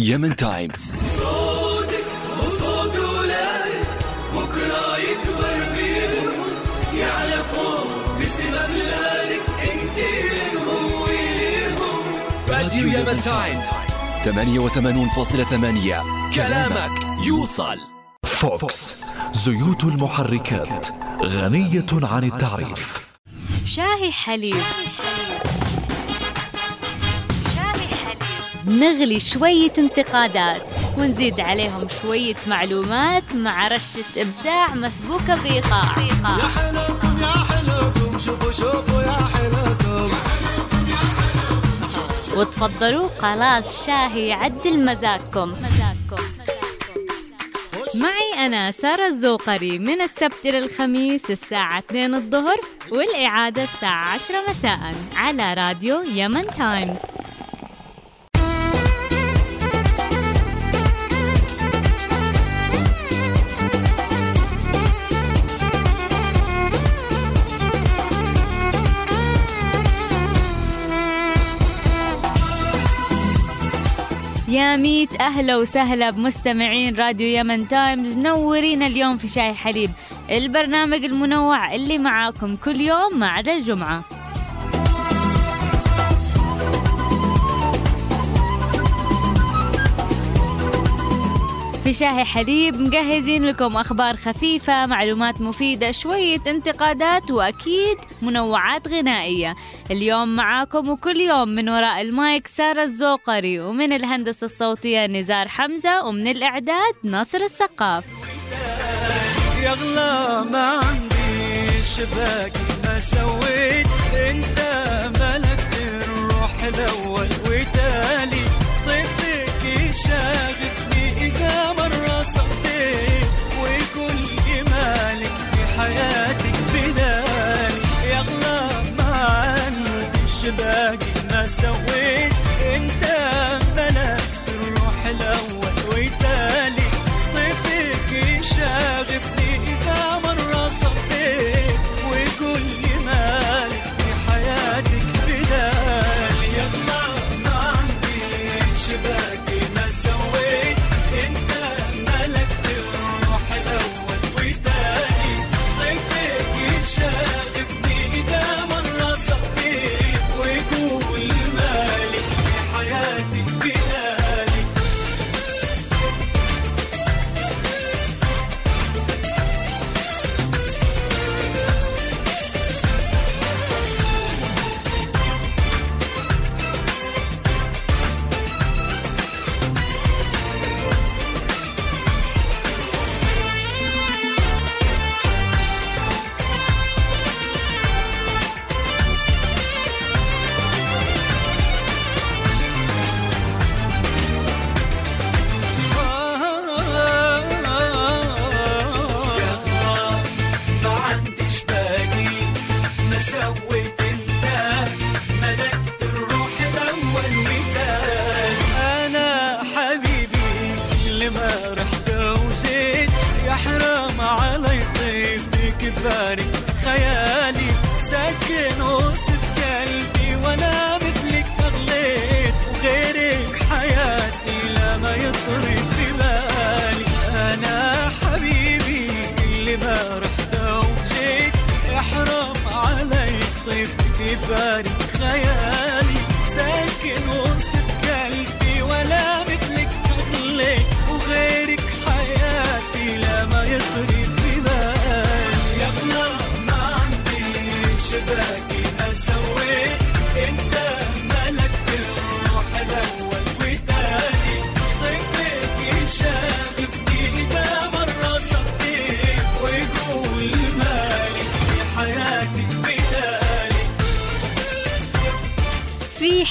يمن تايمز صوتك وصوت ولادك بكرة يكبر بيهم يعلى فوق باسم بلادك انت لهم وليهم راديو يمن تايمز 88.8 كلامك يوصل. فوكس. زيوت المحركات. غنية عن التعريف. شاهي حليب. نغلي شوية انتقادات ونزيد عليهم شوية معلومات مع رشة إبداع مسبوكة بإيقاع يا حلوكم يا حلوكم شوفوا شوفوا يا حلوكم وتفضلوا خلاص شاهي يعدل مزاجكم. مزاجكم معي أنا سارة الزوقري من السبت إلى الخميس الساعة 2 الظهر والإعادة الساعة 10 مساء على راديو يمن تايمز. يا ميت أهلا وسهلا بمستمعين راديو يمن تايمز منورين اليوم في شاي حليب البرنامج المنوع اللي معاكم كل يوم ما عدا الجمعة. في شاهي حليب مجهزين لكم أخبار خفيفة معلومات مفيدة شوية انتقادات وأكيد منوعات غنائية. اليوم معاكم وكل يوم من وراء المايك سارة الزوقري ومن الهندسة الصوتية نزار حمزة ومن الإعداد ناصر السقاف. يغلى ما عندي شباك ما سويت أنت ملكت الروح الأول وتالي شاغبني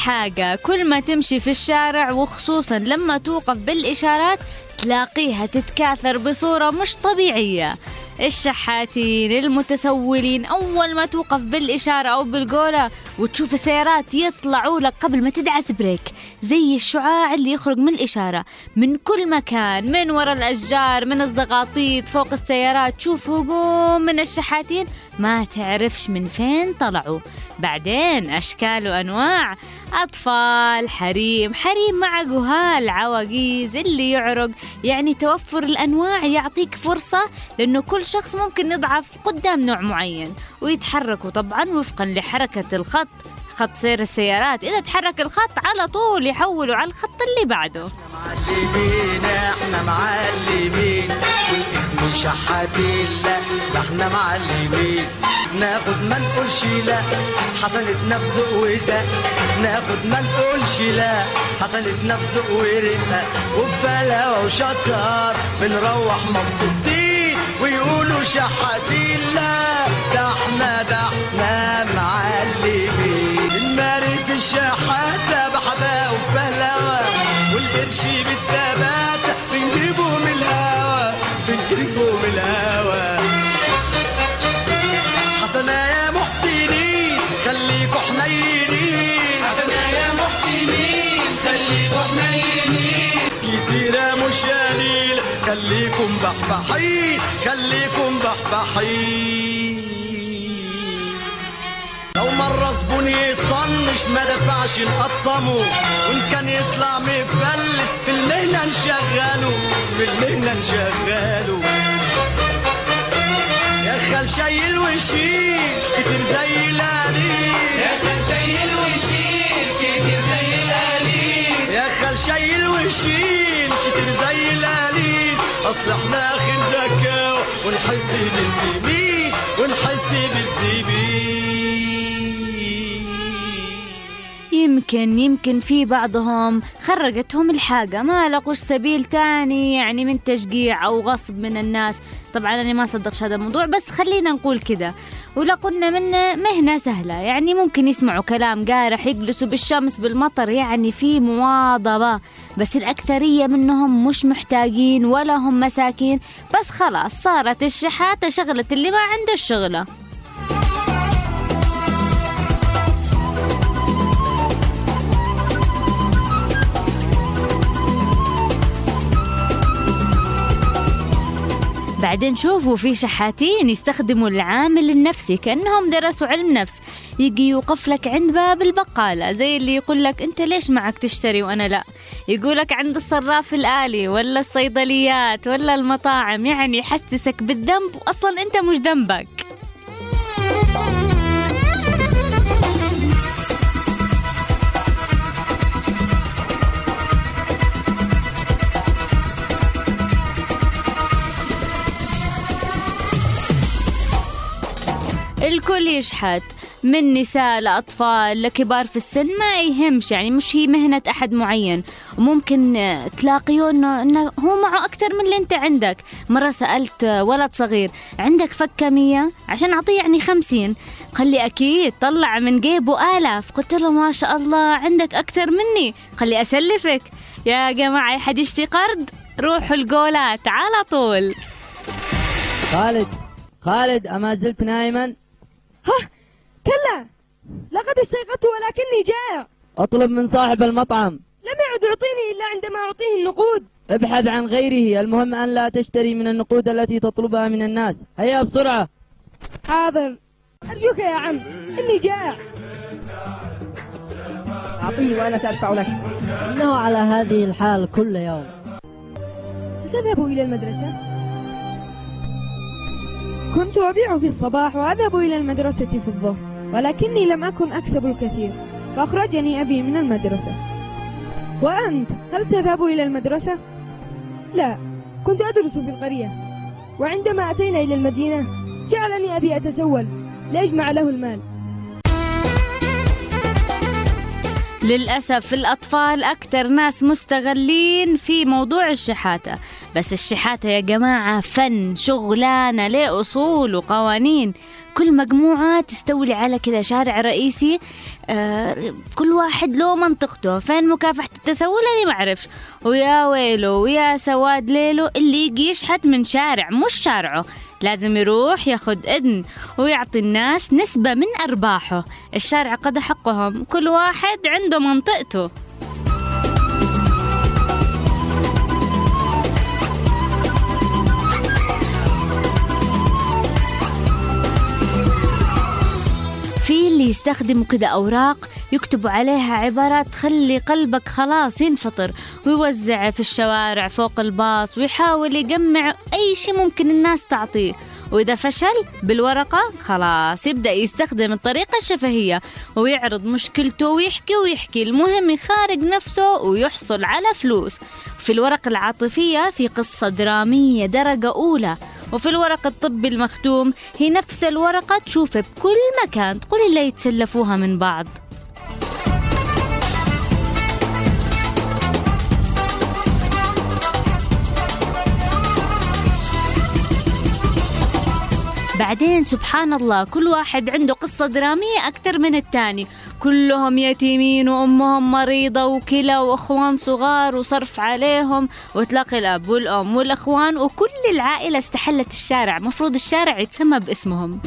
حاجة. كل ما تمشي في الشارع وخصوصا لما توقف بالإشارات تلاقيها تتكاثر بصورة مش طبيعية. الشحاتين المتسولين أول ما توقف بالإشارة أو بالقولة وتشوف السيارات يطلعوا لك قبل ما تدعس بريك. زي الشعاع اللي يخرج من الإشارة. من كل مكان من وراء الأشجار من الزغاطيط فوق السيارات. تشوف هجوم من الشحاتين. ما تعرفش من فين طلعوا. بعدين أشكال وأنواع. أطفال حريم حريم مع جهال عواجيز اللي يعرق. يعني توفر الأنواع يعطيك فرصة لأنه كل شخص ممكن يضعف قدام نوع معين ويتحركوا طبعا وفقا لحركة الخط خط سير السيارات. إذا تحرك الخط على طول يحولوا على الخط اللي بعده. معلمين إحنا معلمين. والاسم شحاتين لا إحنا معلمين. ناخد ما نقولش لا حصلتنا بذوق وزق ناخد ما نقولش لا حصلتنا بذوق ورقة وبفلاوة وشطار بنروح مبسوطين. ويقولوا شحاتين لا ده إحنا ده إحنا معلمين. الشحاتة بحباء وفهلوة والقرش بالتباتة بنجيبه من الهوا بنجيبه من الهوا حسنا يا محسنين خليكوا حنينين حسنا يا محسنين خليكوا حنينين كتيرة مش قليل خليكم بحبحين خليكم بحبحين يطنش ما دفعش نقطمه وإن كان يطلع مفلس في المهنة نشغله في المهنة نشغله يا خال شايل وشيل كتير زي القليل يا خال شايل وشيل كتير زي القليل يا خال شايل وشيل كتير زي القليل أصل إحنا اخر زكاوة ونحس بالزميل ونحس بالزميل يمكن يمكن في بعضهم خرجتهم الحاجة ما لقوش سبيل تاني يعني من تشجيع أو غصب من الناس. طبعا أنا ما صدقش هذا الموضوع بس خلينا نقول كده ولا قلنا منه مهنة سهلة. يعني ممكن يسمعوا كلام قارح يجلسوا بالشمس بالمطر يعني في مواظبة. بس الأكثرية منهم مش محتاجين ولا هم مساكين. بس خلاص صارت الشحاتة شغلة اللي ما عنده الشغلة. بعدين شوفوا في شحاتين يستخدموا العامل النفسي كأنهم درسوا علم نفس. يجي يوقف لك عند باب البقالة زي اللي يقول لك أنت ليش معك تشتري وأنا لا؟ يقولك عند الصراف الآلي ولا الصيدليات ولا المطاعم يعني يحسسك بالذنب وأصلا أنت مش ذنبك. الكل يشحت من نساء لأطفال لكبار في السن ما يهمش يعني مش هي مهنة أحد معين. وممكن تلاقيه إنه إنه هو معه أكثر من اللي أنت عندك. مرة سألت ولد صغير عندك فكة مية؟ عشان أعطيه يعني خمسين. قال لي أكيد طلع من جيبه آلاف. قلت له ما شاء الله عندك أكثر مني. قال لي أسلفك. يا جماعة حد يشتي قرض؟ روحوا الجولات على طول. خالد خالد أما زلت نائما ها! كلا! لقد استيقظت ولكني جائع. أطلب من صاحب المطعم. لم يعد يعطيني إلا عندما أعطيه النقود. ابحث عن غيره. المهم أن لا تشتري من النقود التي تطلبها من الناس. هيا بسرعة. حاضر. أرجوك يا عم. إني جائع. أعطيه وأنا سأدفع لك. إنه على هذه الحال كل يوم. تذهب إلى المدرسة؟ كنت أبيع في الصباح وأذهب إلى المدرسة في الظهر ولكني لم أكن أكسب الكثير فأخرجني أبي من المدرسة وأنت هل تذهب إلى المدرسة؟ لا كنت أدرس في القرية وعندما أتينا إلى المدينة جعلني أبي أتسول لأجمع له المال للأسف الأطفال أكثر ناس مستغلين في موضوع الشحاتة. بس الشحاتة يا جماعة فن شغلانة ليه أصول وقوانين. كل مجموعة تستولي على كذا شارع رئيسي آه كل واحد له منطقته. فين مكافحة التسول؟ أنا ما أعرفش. ويا ويله ويا سواد ليله اللي يجي يشحت من شارع مش شارعه. لازم يروح ياخد إذن ويعطي الناس نسبة من أرباحه. الشارع قد حقهم كل واحد عنده منطقته. اللي يست يستخدموا كده أوراق يكتبوا عليها عبارات تخلي قلبك خلاص ينفطر ويوزع في الشوارع فوق الباص ويحاول يجمع أي شيء ممكن الناس تعطيه. وإذا فشل بالورقة خلاص يبدأ يستخدم الطريقة الشفهية ويعرض مشكلته ويحكي ويحكي المهم يخارج نفسه ويحصل على فلوس. في الورقة العاطفية في قصة درامية درجة أولى. وفي الورق الطبي المختوم هي نفس الورقة تشوفها بكل مكان تقول اللي يتسلفوها من بعض. بعدين سبحان الله كل واحد عنده قصة درامية أكثر من التاني كلهم يتيمين وأمهم مريضة وكلى وأخوان صغار وصرف عليهم. وتلاقي الأب والأم والأخوان وكل العائلة استحلت الشارع. مفروض الشارع يتسمى باسمهم.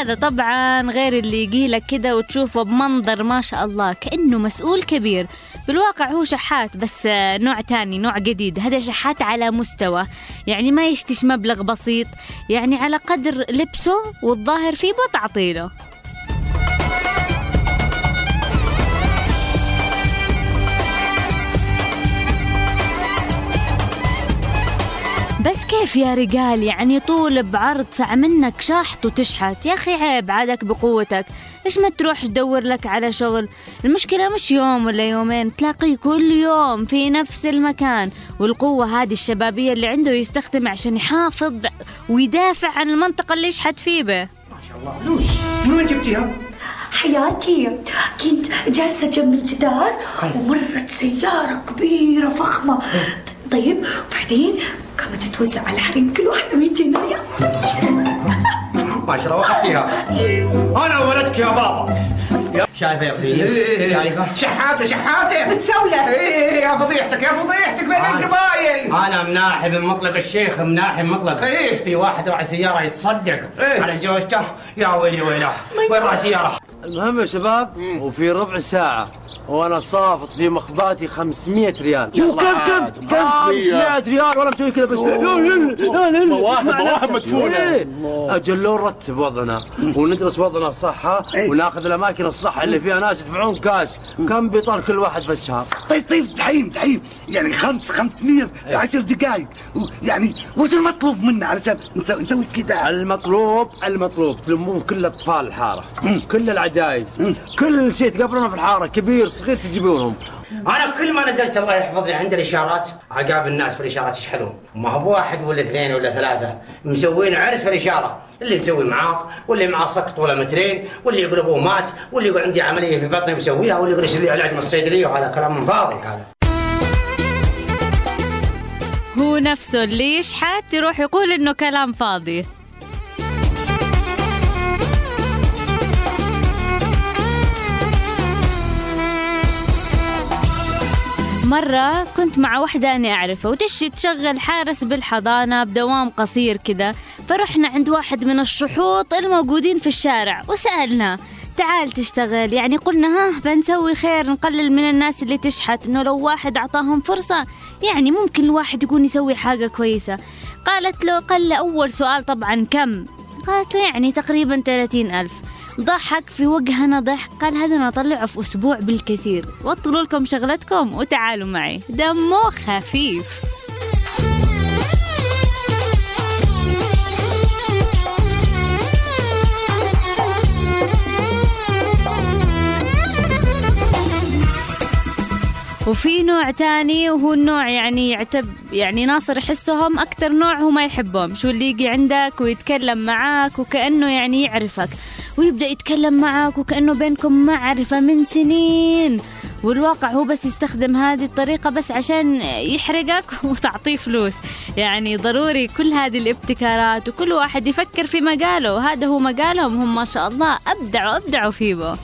هذا طبعا غير اللي يجيلك كده وتشوفه بمنظر ما شاء الله كأنه مسؤول كبير. بالواقع هو شحات بس نوع تاني نوع جديد. هذا شحات على مستوى يعني ما يشتش مبلغ بسيط يعني على قدر لبسه والظاهر فيه بتعطيله بس كيف يا رجال؟ يعني طول بعرض ساعة منك شاحط وتشحت. يا أخي عيب عادك بقوتك. ليش ما تروح تدور لك على شغل؟ المشكلة مش يوم ولا يومين تلاقيه كل يوم في نفس المكان. والقوة هذه الشبابية اللي عنده يستخدم عشان يحافظ ويدافع عن المنطقة اللي يشحت فيه به. من وين جبتيها؟ حياتي. كنت جالسة جنب الجدار ومرت سيارة كبيرة فخمة. طيب وبعدين قامت تتوزع على الحريم كل واحدة 200 ريال. ما شاء الله واخذتيها أنا ولدك يا بابا. شايفه يا أختي شايفه؟ شحاته شحاته. بتسولف إيه يا فضيحتك يا فضيحتك بين آه. القبايل أنا مناحي بن مطلق الشيخ مناحي بن مطلق. إيه. في واحد راعي سيارة يتصدق. إيه. على زوجته يا ويلي ويله. وين راعي سيارة؟ المهم يا شباب وفي ربع ساعة وأنا صافط في مخباتي 500 ريال. كم كم كم؟ 500 ريال. وأنا مسوي كذا بس. مواهب مواهب مدفونة. إيه. أجل لو نرتب وضعنا وندرس وضعنا الصح ها وناخذ الأماكن الصح. اللي فيها ناس يدفعون كاش. كم بيطال كل واحد في الشهر؟ طيب طيب دحيم دحيم. يعني خمس 500 في 10 دقائق يعني وش المطلوب منا علشان نسوي نسوي كذا؟ المطلوب المطلوب. تلمون كل اطفال الحارة. كل العجائز كل شيء تقابلونه في الحارة كبير صغير تجيبونهم. أنا كل ما نزلت الله يحفظني عند الإشارات أقابل الناس في الإشارات يشحذون ما هو بواحد ولا اثنين ولا ثلاثة مسوين عرس في الإشارة. اللي مسوي معاق واللي معاه سقط ولا مترين واللي يقول ابوه مات واللي يقول عندي عملية في بطني مسويها واللي يقول لي علاج من الصيدليه وهذا كلام فاضي هذا. هو نفسه اللي يشحت يروح يقول إنه كلام فاضي. مرة كنت مع واحدة أنا أعرفها وتشي تشغل حارس بالحضانة بدوام قصير كده. فرحنا عند واحد من الشحوط الموجودين في الشارع وسألنا تعال تشتغل. يعني قلنا ها بنسوي خير نقلل من الناس اللي تشحت إنه لو واحد أعطاهم فرصة يعني ممكن الواحد يكون يسوي حاجة كويسة. قالت له قال أول سؤال طبعا كم؟ قالت له يعني تقريبا 30 ألف. ضحك في وجهنا ضحك قال هذا أنا اطلعه في أسبوع بالكثير. وطلوا لكم شغلتكم وتعالوا معي. دمه خفيف. وفي نوع تاني وهو النوع يعني يعتب يعني ناصر يحسهم أكثر نوع هو ما يحبهم شو اللي يجي عندك ويتكلم معاك وكأنه يعني يعرفك ويبدأ يتكلم معاك وكأنه بينكم معرفة من سنين والواقع هو بس يستخدم هذه الطريقة بس عشان يحرقك وتعطيه فلوس. يعني ضروري كل هذه الابتكارات وكل واحد يفكر في مجاله وهذا هو مجالهم هم ما شاء الله أبدعوا أبدعوا فيه.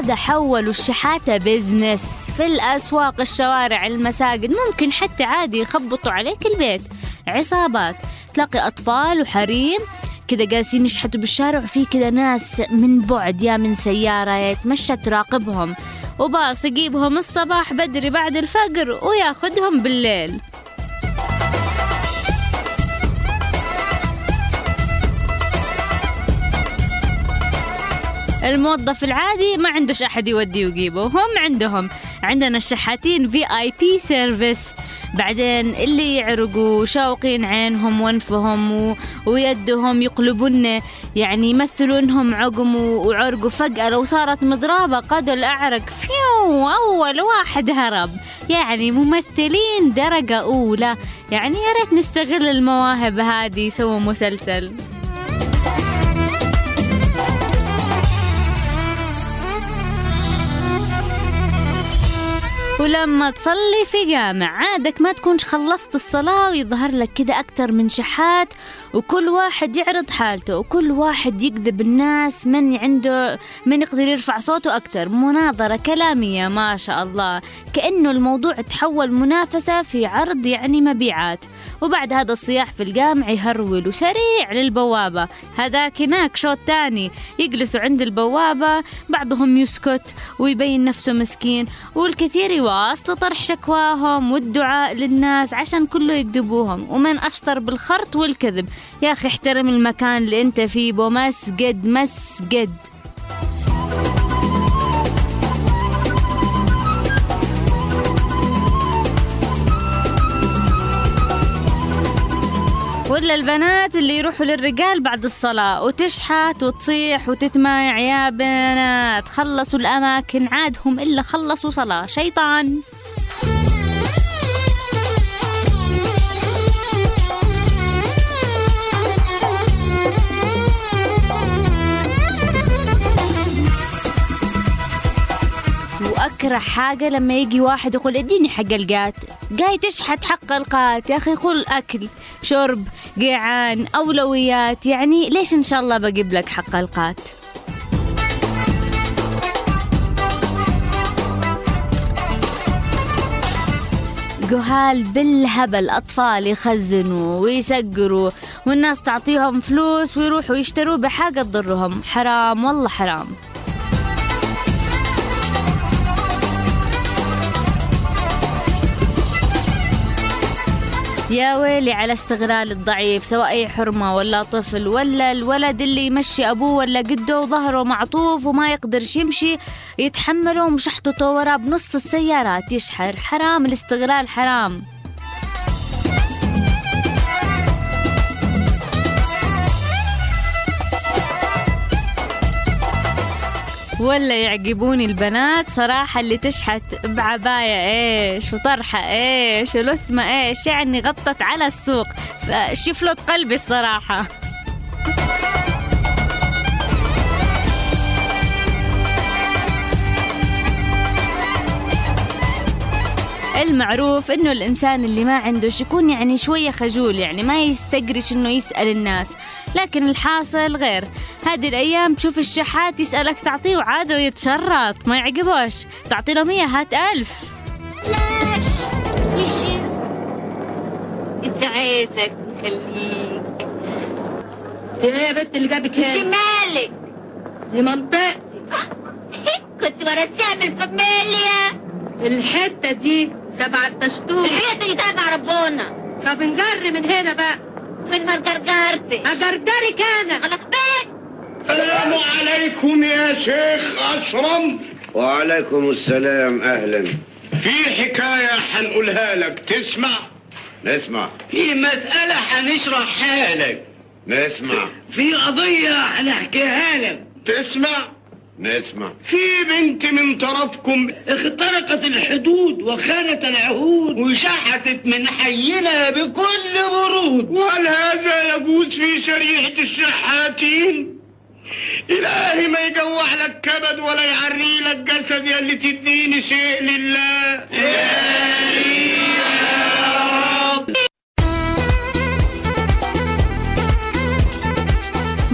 قد حولوا الشحاتة بزنس في الأسواق الشوارع المساجد. ممكن حتى عادي يخبطوا عليك البيت. عصابات. تلاقي أطفال وحريم كده جالسين يشحتوا بالشارع وفي كده ناس من بعد يا من سيارة يا يتمشى تراقبهم وباص يجيبهم الصباح بدري بعد الفجر وياخدهم بالليل. الموظف العادي ما عندوش أحد يوديه ويجيبه هم عندهم. عندنا الشحاتين VIP service بعدين اللي يعرجوا شاوقين عينهم وانفهم و... ويدهم يقلبون يعني يمثلوا انهم عقموا وعرجوا فجأة لو صارت مضرابة قادوا الأعرج فيو أول واحد هرب. يعني ممثلين درجة أولى. يعني يا ريت نستغل المواهب هذه سووا مسلسل. ولما تصلي في جامع عادك ما تكونش خلصت الصلاة ويظهر لك كده أكتر من شحات وكل واحد يعرض حالته وكل واحد يكذب الناس من عنده من يقدر يرفع صوته أكتر مناظرة كلامية ما شاء الله. كأنه الموضوع تحول منافسة في عرض يعني مبيعات. وبعد هذا الصياح في الجامع يهرول وسريع للبوابة. هذاك هناك شوط تاني. يجلسوا عند البوابة بعضهم يسكت ويبين نفسه مسكين. والكثير يواصلوا طرح شكواهم والدعاء للناس عشان كله يكذبوهم. ومن أشطر بالخرط والكذب يا أخي احترم المكان اللي أنت فيه بو مسجد مسجد. ولا البنات اللي يروحوا للرجال بعد الصلاة وتشحت وتصيح وتتمايع يا بنات خلصوا الأماكن عادهم إلا خلصوا صلاة. شيطان. وأكره حاجة لما يجي واحد يقول اديني حق القات. جاي تشحت حق القات؟ يا أخي قول أكل شرب جيعان أولويات. يعني ليش إن شاء الله بجيب لك حق القات؟ جهال بالهبل أطفال يخزنوا ويسقروا والناس تعطيهم فلوس ويروحوا يشتروا بحاجة تضرهم. حرام والله حرام. يا ويلي على استغلال الضعيف سواء أي حرمة ولا طفل ولا الولد اللي يمشي أبوه ولا قده وظهره معطوف وما يقدرش يمشي يتحمله ومشحطته وراه بنص السيارات يشحر حرام الاستغلال حرام. ولا يعجبوني البنات صراحة اللي تشحت بعباية إيش؟ وطرحة إيش؟ ولثمة إيش؟ يعني غطت على السوق. شفلت قلبي الصراحة. المعروف إنه الإنسان اللي ما عندوش يكون يعني شوية خجول يعني ما يستقرش إنه يسأل الناس. لكن الحاصل غير. هذه الأيام تشوف الشحات يسألك تعطيه وعاده يتشرط ما يعجبوش تعطي له مية هات ألف. انت عايزك خليك؟ إيه يا بنت اللي جابك هنا انت مالك؟ دي منطقتي. كنت مرسيها من الفاميليا. الحتة دي تبع الدستور الحتة دي تبع ربنا. طب نجر من هنا بقى. من ما جرجرتش اجرجرك أنا خلاص بقى السلام عليكم يا شيخ أشرم. وعليكم السلام أهلا. في حكاية حنقولها لك تسمع؟ نسمع. في مسألة حنشرحها لك نسمع. في قضية حنحكيها لك. تسمع؟ نسمع. في بنت من طرفكم اخترقت الحدود وخانت العهود وشحتت من حينا بكل برود. وهل هذا يجوز في شريحة الشحاتين؟ إلهي ما يجوع لك كبد ولا يعري لك جسد يا اللي تديني شيء لله.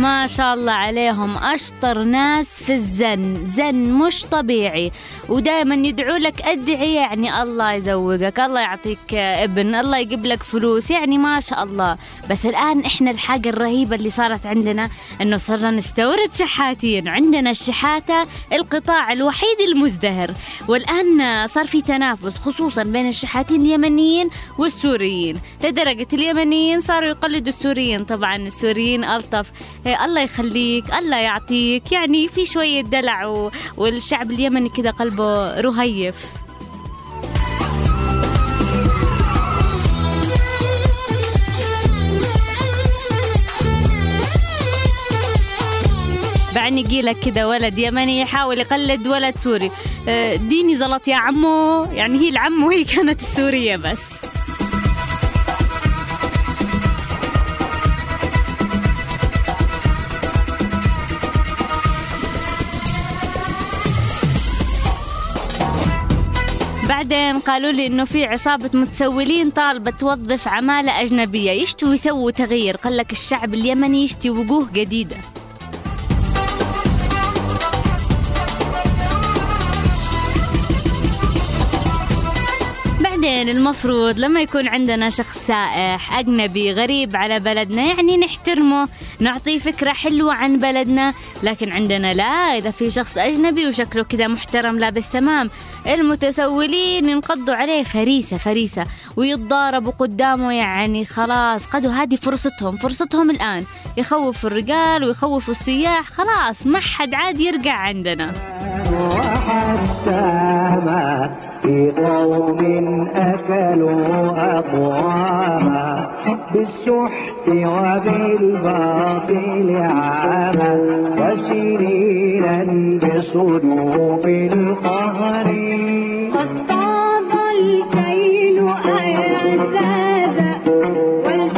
ما شاء الله عليهم أشطر ناس في الزن. زن مش طبيعي. ودائما يدعوا لك أدعية يعني الله يزوجك الله يعطيك ابن الله يجيب لك فلوس يعني ما شاء الله. بس الآن إحنا الحاجة الرهيبة اللي صارت عندنا إنه صرنا نستورد شحاتين. عندنا الشحاتة القطاع الوحيد المزدهر. والآن صار في تنافس خصوصا بين الشحاتين اليمنيين والسوريين. لدرجة اليمنيين صاروا يقلدوا السوريين. طبعا السوريين ألطف. الله يخليك الله يعطيك. يعني في شوية دلع. والشعب اليمني كده قلبه رهيف. بعدين يجي لك كده ولد يمني يحاول يقلد ولد سوري. آه، ديني زلط يا عمو. يعني هي العم وهي كانت السورية بس. بعدين قالوا لي إنه في عصابة متسولين طالبة توظف عمالة أجنبية. يشتوا يسووا تغيير. قال لك الشعب اليمني يشتي وجوه جديدة. بعدين المفروض لما يكون عندنا شخص سائح أجنبي غريب على بلدنا يعني نحترمه نعطيه فكرة حلوة عن بلدنا. لكن عندنا لا إذا في شخص أجنبي وشكله كده محترم لابس تمام المتسولين ينقضوا عليه فريسة فريسة ويتضاربوا قدامه يعني خلاص قدوا هذه فرصتهم فرصتهم الآن. يخوفوا الرجال ويخوفوا السياح خلاص ما حد عاد يرجع عندنا. السماء في قوم أكلوا أقواما بالسحت وبالباطل عاما وسنينا بصدوق القهر. قد طاب الكيل أيزادا والجوع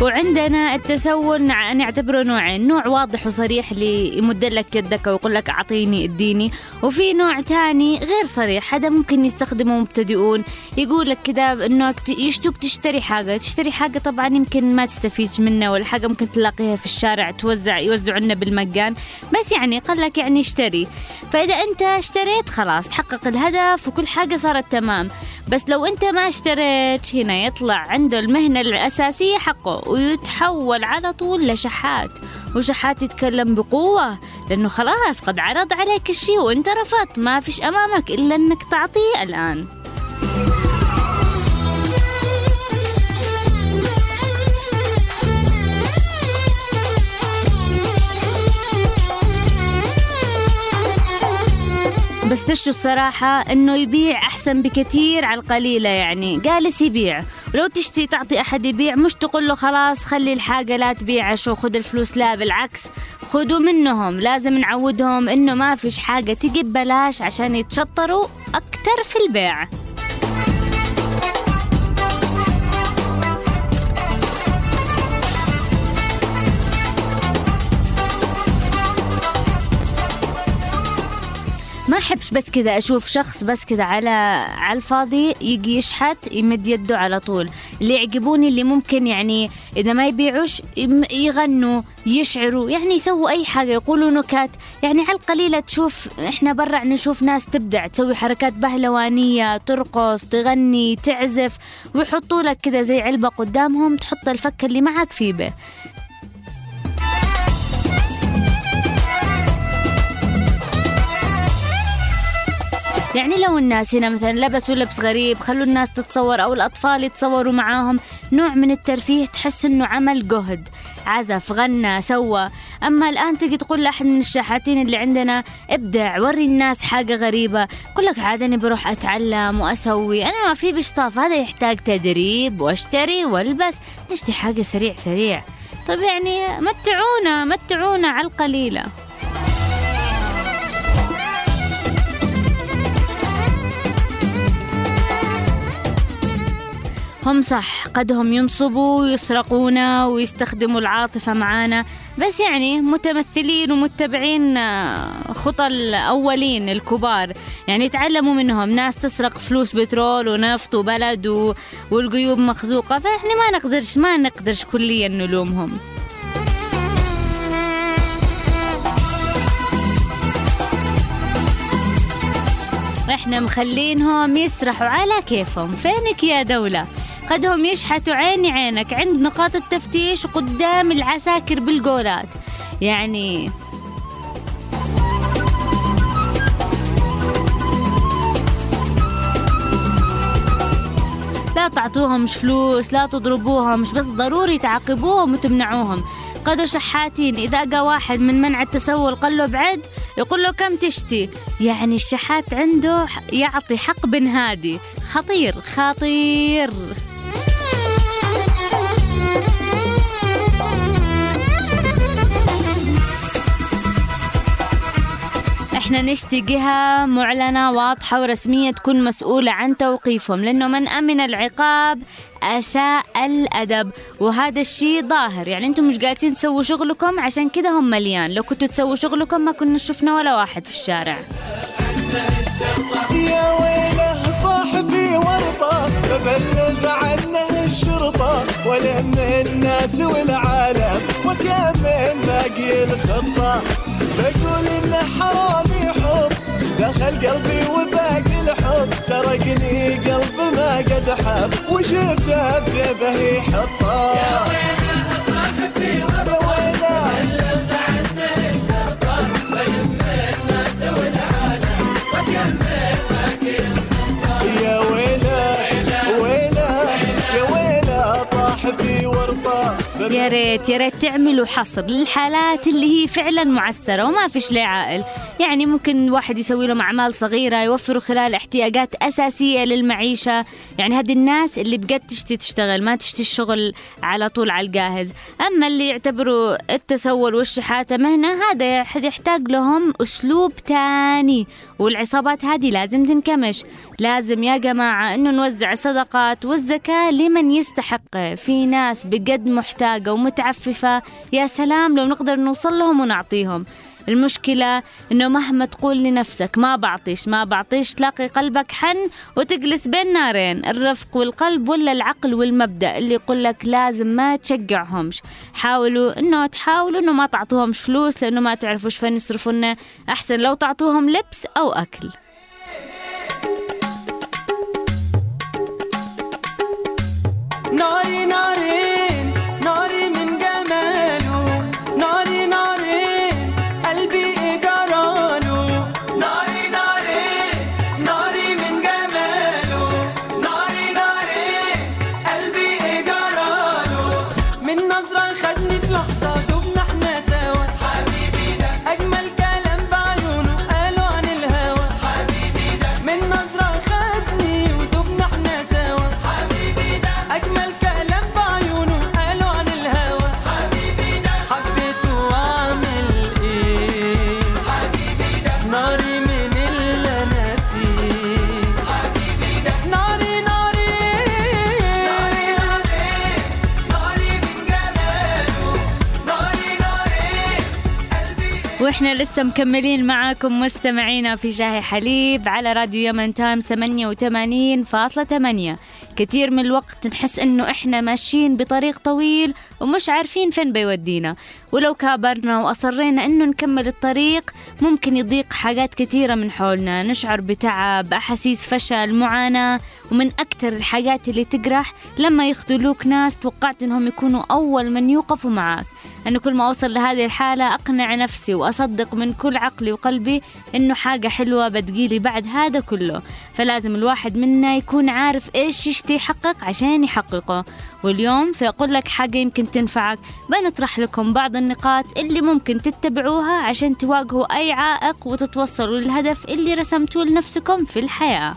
وعندنا التسول نع- نعتبره نوعين نوع واضح وصريح اللي يمد لك يدك ويقول لك أعطيني اديني. وفي نوع تاني غير صريح هذا ممكن يستخدمه مبتدئون. يقول لك كده انك يشتوك تشتري حاجة تشتري حاجة طبعا يمكن ما تستفيدش منها ولا حاجة ممكن تلاقيها في الشارع توزع يوزعوا لنا بالمجان بس يعني قال لك يعني اشتري. فإذا أنت اشتريت خلاص تحقق الهدف وكل حاجة صارت تمام. بس لو أنت ما اشتريت هنا يطلع عنده المهنة الأساسية حقه ويتحول على طول لشحات. وشحات يتكلم بقوة لأنه خلاص قد عرض عليك الشيء وأنت رفضت. ما فيش أمامك إلا أنك تعطيه الآن. بس تشو الصراحة إنه يبيع أحسن بكثير على القليلة يعني. جالس يبيع. ولو تشتي تعطي أحد يبيع مش تقول له خلاص خلي الحاجة لا تبيع شو خذ الفلوس لا بالعكس. خذوا منهم. لازم نعودهم إنه ما فيش حاجة تجي ببلاش عشان يتشطروا أكتر في البيع. ما أحبش بس كذا أشوف شخص بس كذا على على الفاضي يجي يشحت يمد يده على طول. اللي يعجبوني اللي ممكن يعني إذا ما يبيعوش يغنوا يشعروا يعني يسووا أي حاجة يقولوا نكات يعني على القليله تشوف إحنا برا نشوف ناس تبدع تسوي حركات بهلوانية ترقص تغني تعزف ويحطوا لك كذا زي علبة قدامهم تحط الفك اللي معك فيه به. يعني لو الناس هنا مثلا لبسوا لبس غريب خلوا الناس تتصور أو الأطفال يتصوروا معاهم نوع من الترفيه تحس إنه عمل جهد عزف غنى سوى. أما الآن تجي تقول لأحد من الشحاتين اللي عندنا ابدع وري الناس حاجة غريبة. يقول لك عاد أنا بروح أتعلم وأسوي. أنا ما في بشطاف هذا يحتاج تدريب وأشتري والبس. نشتري حاجة سريع سريع. طيب يعني متعونا متعونا على القليلة. هم صح قدهم ينصبوا ويسرقونا ويستخدموا العاطفة معانا بس يعني متمثلين ومتبعين آه، خطى الأولين الكبار. يعني تعلموا منهم ناس تسرق فلوس بترول ونفط وبلد و... والقيوب مخزوقة فإحنا ما نقدرش ما نقدرش كليا نلومهم. إحنا مخلينهم يسرحوا على كيفهم. فينك يا دولة؟ قدهم يشحتوا عيني عينك عند نقاط التفتيش قدام العساكر بالجولات. يعني لا تعطوهمش فلوس لا تضربوهم مش بس ضروري تعاقبوهم وتمنعوهم. قدوا شحاتين إذا أجا واحد من منع التسول قال له بعد يقول له كم تشتي؟ يعني الشحات عنده يعطي حق بن هادي. خطير خطير. إحنا نشتي جهة معلنة واضحة ورسمية تكون مسؤولة عن توقيفهم لأنه من أمن العقاب أساء الأدب وهذا الشيء ظاهر. يعني أنتم مش جالسين تسووا شغلكم؟ عشان كده هم مليان. لو كنتوا تسووا شغلكم ما كنا شفنا ولا واحد في الشارع. يا ويله صاحبي ورطة ببلغ عنه الشرطة ولم الناس والعالم وكمل باقي الخطة؟ بقول انه حرامي حب دخل قلبي وباقي الحب. سرقني قلب ما قد حب وشفته بجيبه يحطه يا ورطة ببلغ يا ريت يا ريت تعملوا حصر للحالات اللي هي فعلا معسرة وما فيش ليه عائل. يعني ممكن واحد يسوي لهم أعمال صغيرة يوفروا خلال احتياجات أساسية للمعيشة. يعني هذه الناس اللي بجد تشتي تشتغل ما تشتي الشغل على طول على الجاهز. أما اللي يعتبروا التسول والشحاتة مهنة هذا يح- يحتاج لهم أسلوب تاني. والعصابات هذه لازم تنكمش. لازم يا جماعة إنه نوزع الصدقات والزكاة لمن يستحق. في ناس بجد محتاجة ومتعففة. يا سلام لو نقدر نوصل لهم ونعطيهم. المشكلة إنه مهما تقول لنفسك ما بعطيش ما بعطيش تلاقي قلبك حن وتجلس بين نارين الرفق والقلب ولا العقل والمبدأ اللي يقول لك لازم ما تشجعهمش. حاولوا إنه تحاولوا إنه ما تعطوهمش فلوس لأنه ما تعرفوش فين يصرفونا أحسن لو تعطوهم لبس أو أكل. ناري ناري. وإحنا لسه مكملين معاكم مستمعينا في شاهي حليب على راديو يمن تايم 88.8 كثير من الوقت نحس إنه إحنا ماشيين بطريق طويل ومش عارفين فين بيودينا. ولو كابرنا وأصرينا إنه نكمل الطريق ممكن يضيق حاجات كثيرة من حولنا. نشعر بتعب أحاسيس فشل معاناة ومن أكثر الحاجات اللي تجرح لما يخذلوك ناس توقعت إنهم يكونوا أول من يوقفوا معاك أنا كل ما أوصل لهذه الحالة أقنع نفسي وأصدق من كل عقلي وقلبي إنه حاجة حلوة بتجيلي بعد هذا كله. فلازم الواحد منا يكون عارف إيش يشتي يحقق عشان يحققه. واليوم في أقول لك حاجة يمكن تنفعك بنطرح لكم بعض النقاط اللي ممكن تتبعوها عشان تواجهوا أي عائق وتتوصلوا للهدف اللي رسمتوه لنفسكم في الحياة.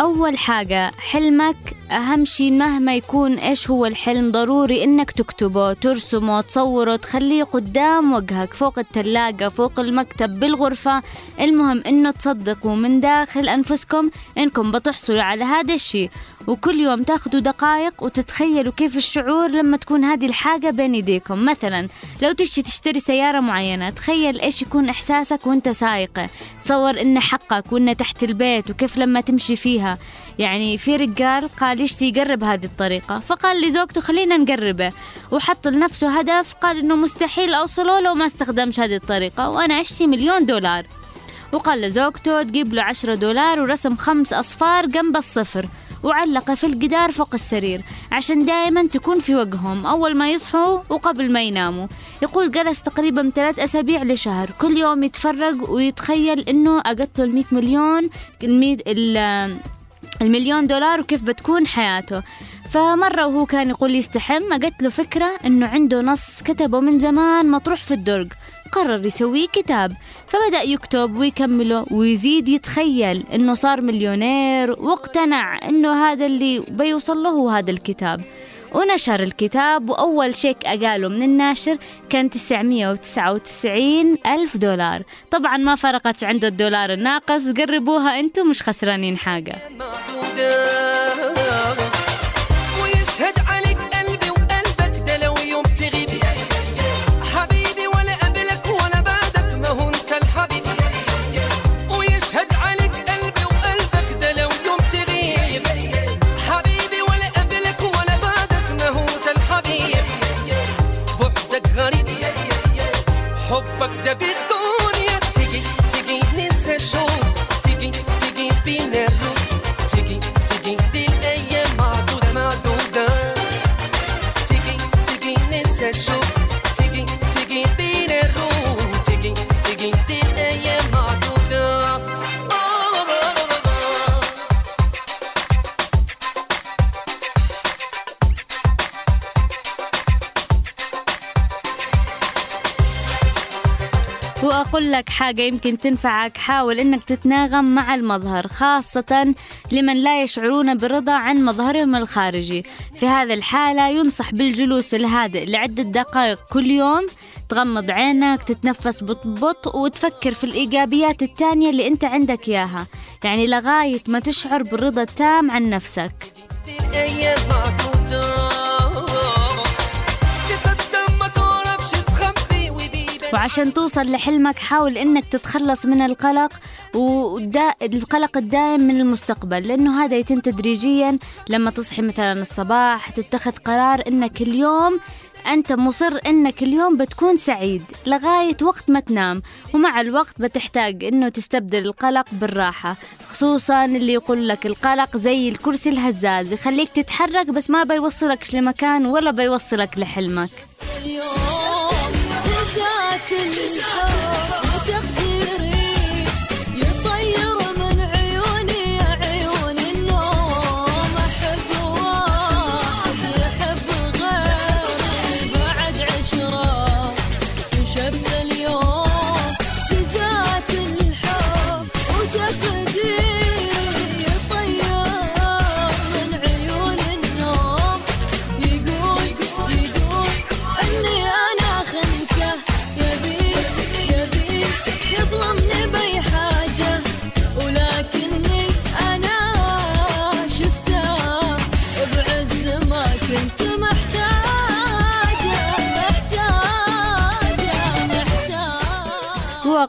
أول حاجة حلمك أهم شي مهما يكون إيش هو الحلم؟ ضروري إنك تكتبه ترسمه تصوره تخليه قدام وجهك فوق التلاجة فوق المكتب بالغرفة. المهم إنه تصدقوا من داخل أنفسكم إنكم بتحصلوا على هذا الشي. وكل يوم تاخدوا دقائق وتتخيلوا كيف الشعور لما تكون هذه الحاجة بين ايديكم مثلا لو تشتي تشتري سيارة معينة تخيل إيش يكون إحساسك وأنت سايقة تصور انه حقك وإنه تحت البيت وكيف لما تمشي فيها. يعني في رجال قال يشتي يقرب هذه الطريقة؟ فقال لزوجته خلينا نقربه. وحط لنفسه هدف قال إنه مستحيل أوصله لو ما استخدمش هذه الطريقة وأنا أشتي مليون دولار. وقال لزوجته تجيب له عشرة دولار ورسم خمس أصفار جنب الصفر. وعلقه في الجدار فوق السرير عشان دائما تكون في وجههم أول ما يصحوا وقبل ما يناموا. يقول جلس تقريبا ثلاث أسابيع لشهر. كل يوم يتفرج ويتخيل إنه أجت له المية مليون المليون دولار وكيف بتكون حياته. فمرة وهو كان يقول يستحم أجت له فكرة إنه عنده نص كتبه من زمان مطروح في الدرج. قرر يسويه كتاب فبدأ يكتب ويكمله ويزيد يتخيل إنه صار مليونير واقتنع إنه هذا اللي بيوصل له هذا الكتاب. ونشر الكتاب وأول شيك أقاله من الناشر كان 999 ألف دولار. طبعا ما فرقت عنده الدولار الناقص قربوها أنتم مش خسرانين حاجة. لك حاجة يمكن تنفعك حاول إنك تتناغم مع المظهر خاصة لمن لا يشعرون بالرضا عن مظهرهم الخارجي. في هذه الحالة ينصح بالجلوس الهادئ لعدة دقائق كل يوم تغمض عينك تتنفس ببطء وتفكر في الإيجابيات التانية اللي أنت عندك إياها. يعني لغاية ما تشعر بالرضا التام عن نفسك. وعشان توصل لحلمك حاول إنك تتخلص من القلق والقلق الدائم من المستقبل لأنه هذا يتم تدريجيا لما تصحي مثلا الصباح تتخذ قرار إنك اليوم أنت مصر إنك اليوم بتكون سعيد لغاية وقت ما تنام ومع الوقت بتحتاج إنه تستبدل القلق بالراحة خصوصا اللي يقول لك القلق زي الكرسي الهزاز يخليك تتحرك بس ما بيوصلك لمكان ولا بيوصلك لحلمك. Listen.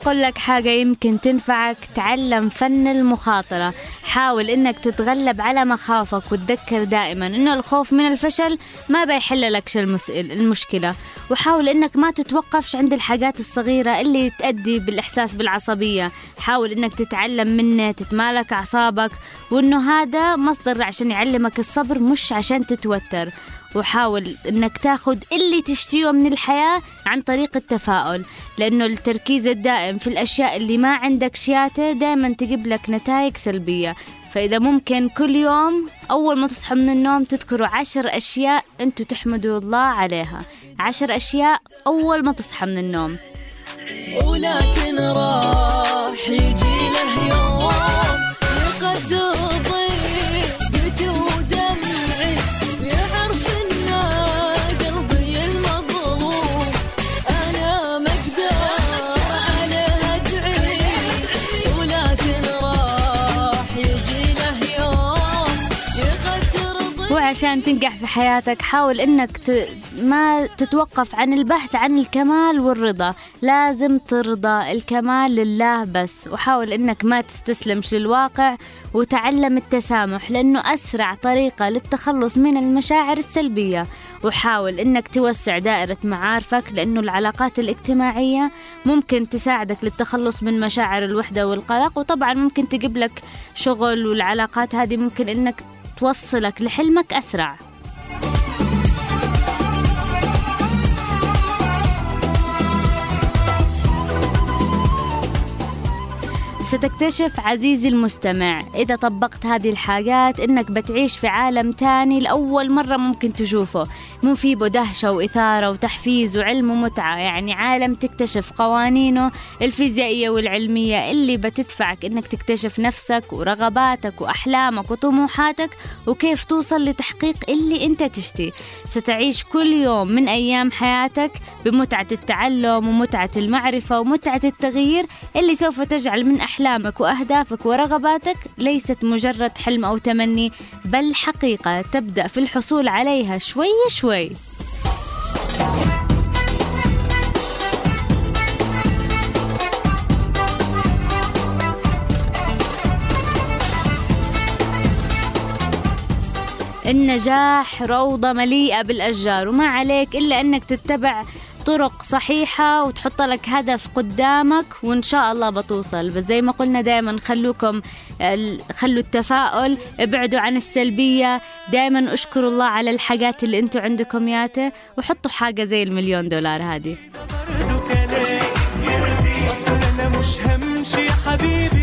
وأقول لك حاجة يمكن تنفعك. تعلم فن المخاطرة. حاول إنك تتغلب على مخاوفك وتذكر دائما إنه الخوف من الفشل ما بيحل لك المشكلة. وحاول إنك ما تتوقفش عند الحاجات الصغيرة اللي تؤدي بالإحساس بالعصبية. حاول إنك تتعلم منه تتمالك أعصابك وإنه هذا مصدر عشان يعلمك الصبر مش عشان تتوتر. وحاول إنك تاخد اللي تشتريه من الحياة عن طريق التفاؤل لأنه التركيز الدائم في الأشياء اللي ما عندك شياته دائما تجيب لك نتائج سلبية. فإذا ممكن كل يوم أول ما تصحوا من النوم تذكروا عشر أشياء أنتوا تحمدوا الله عليها. عشر أشياء أول ما تصحى من النوم. ولكن راح يجي له يوم يقدر عشان تنجح في حياتك حاول إنك ت... ما تتوقف عن البحث عن الكمال والرضا. لازم ترضى الكمال لله بس وحاول إنك ما تستسلمش للواقع وتعلم التسامح لأنه أسرع طريقة للتخلص من المشاعر السلبية. وحاول إنك توسع دائرة معارفك لأنه العلاقات الاجتماعية ممكن تساعدك للتخلص من مشاعر الوحدة والقلق وطبعا ممكن تجيب لك شغل والعلاقات هذه ممكن إنك توصلك لحلمك أسرع. ستكتشف عزيزي المستمع إذا طبقت هذه الحاجات إنك بتعيش في عالم تاني لأول مرة ممكن تشوفه. مو في دهشة وإثارة وتحفيز وعلم ومتعة يعني عالم تكتشف قوانينه الفيزيائية والعلمية اللي بتدفعك إنك تكتشف نفسك ورغباتك وأحلامك وطموحاتك وكيف توصل لتحقيق اللي أنت تشتي ستعيش كل يوم من أيام حياتك بمتعة التعلم ومتعة المعرفة ومتعة التغيير اللي سوف تجعل من أحلامك وأهدافك ورغباتك ليست مجرد حلم أو تمني بل حقيقة تبدأ في الحصول عليها شوي شوي. النجاح روضة مليئة بالأشجار وما عليك إلا أنك تتبع طرق صحيحة وتحط لك هدف قدامك وإن شاء الله بتوصل. بس زي ما قلنا دائما خلوكم خلوا التفاؤل ابعدوا عن السلبية. دائما أشكروا الله على الحاجات اللي أنتوا عندكم ياته وحطوا حاجة زي المليون دولار هذه. مش همشي يا حبيبي.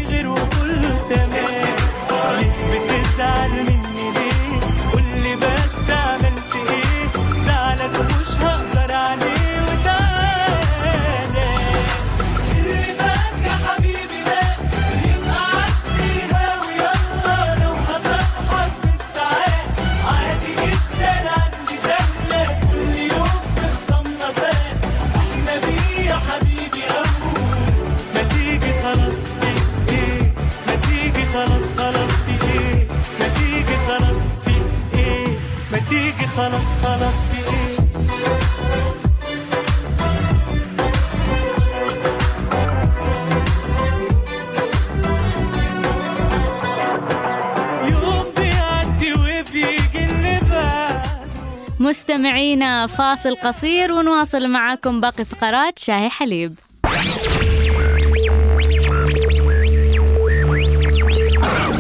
مستمعينا فاصل قصير ونواصل معاكم باقي فقرات شاهي حليب.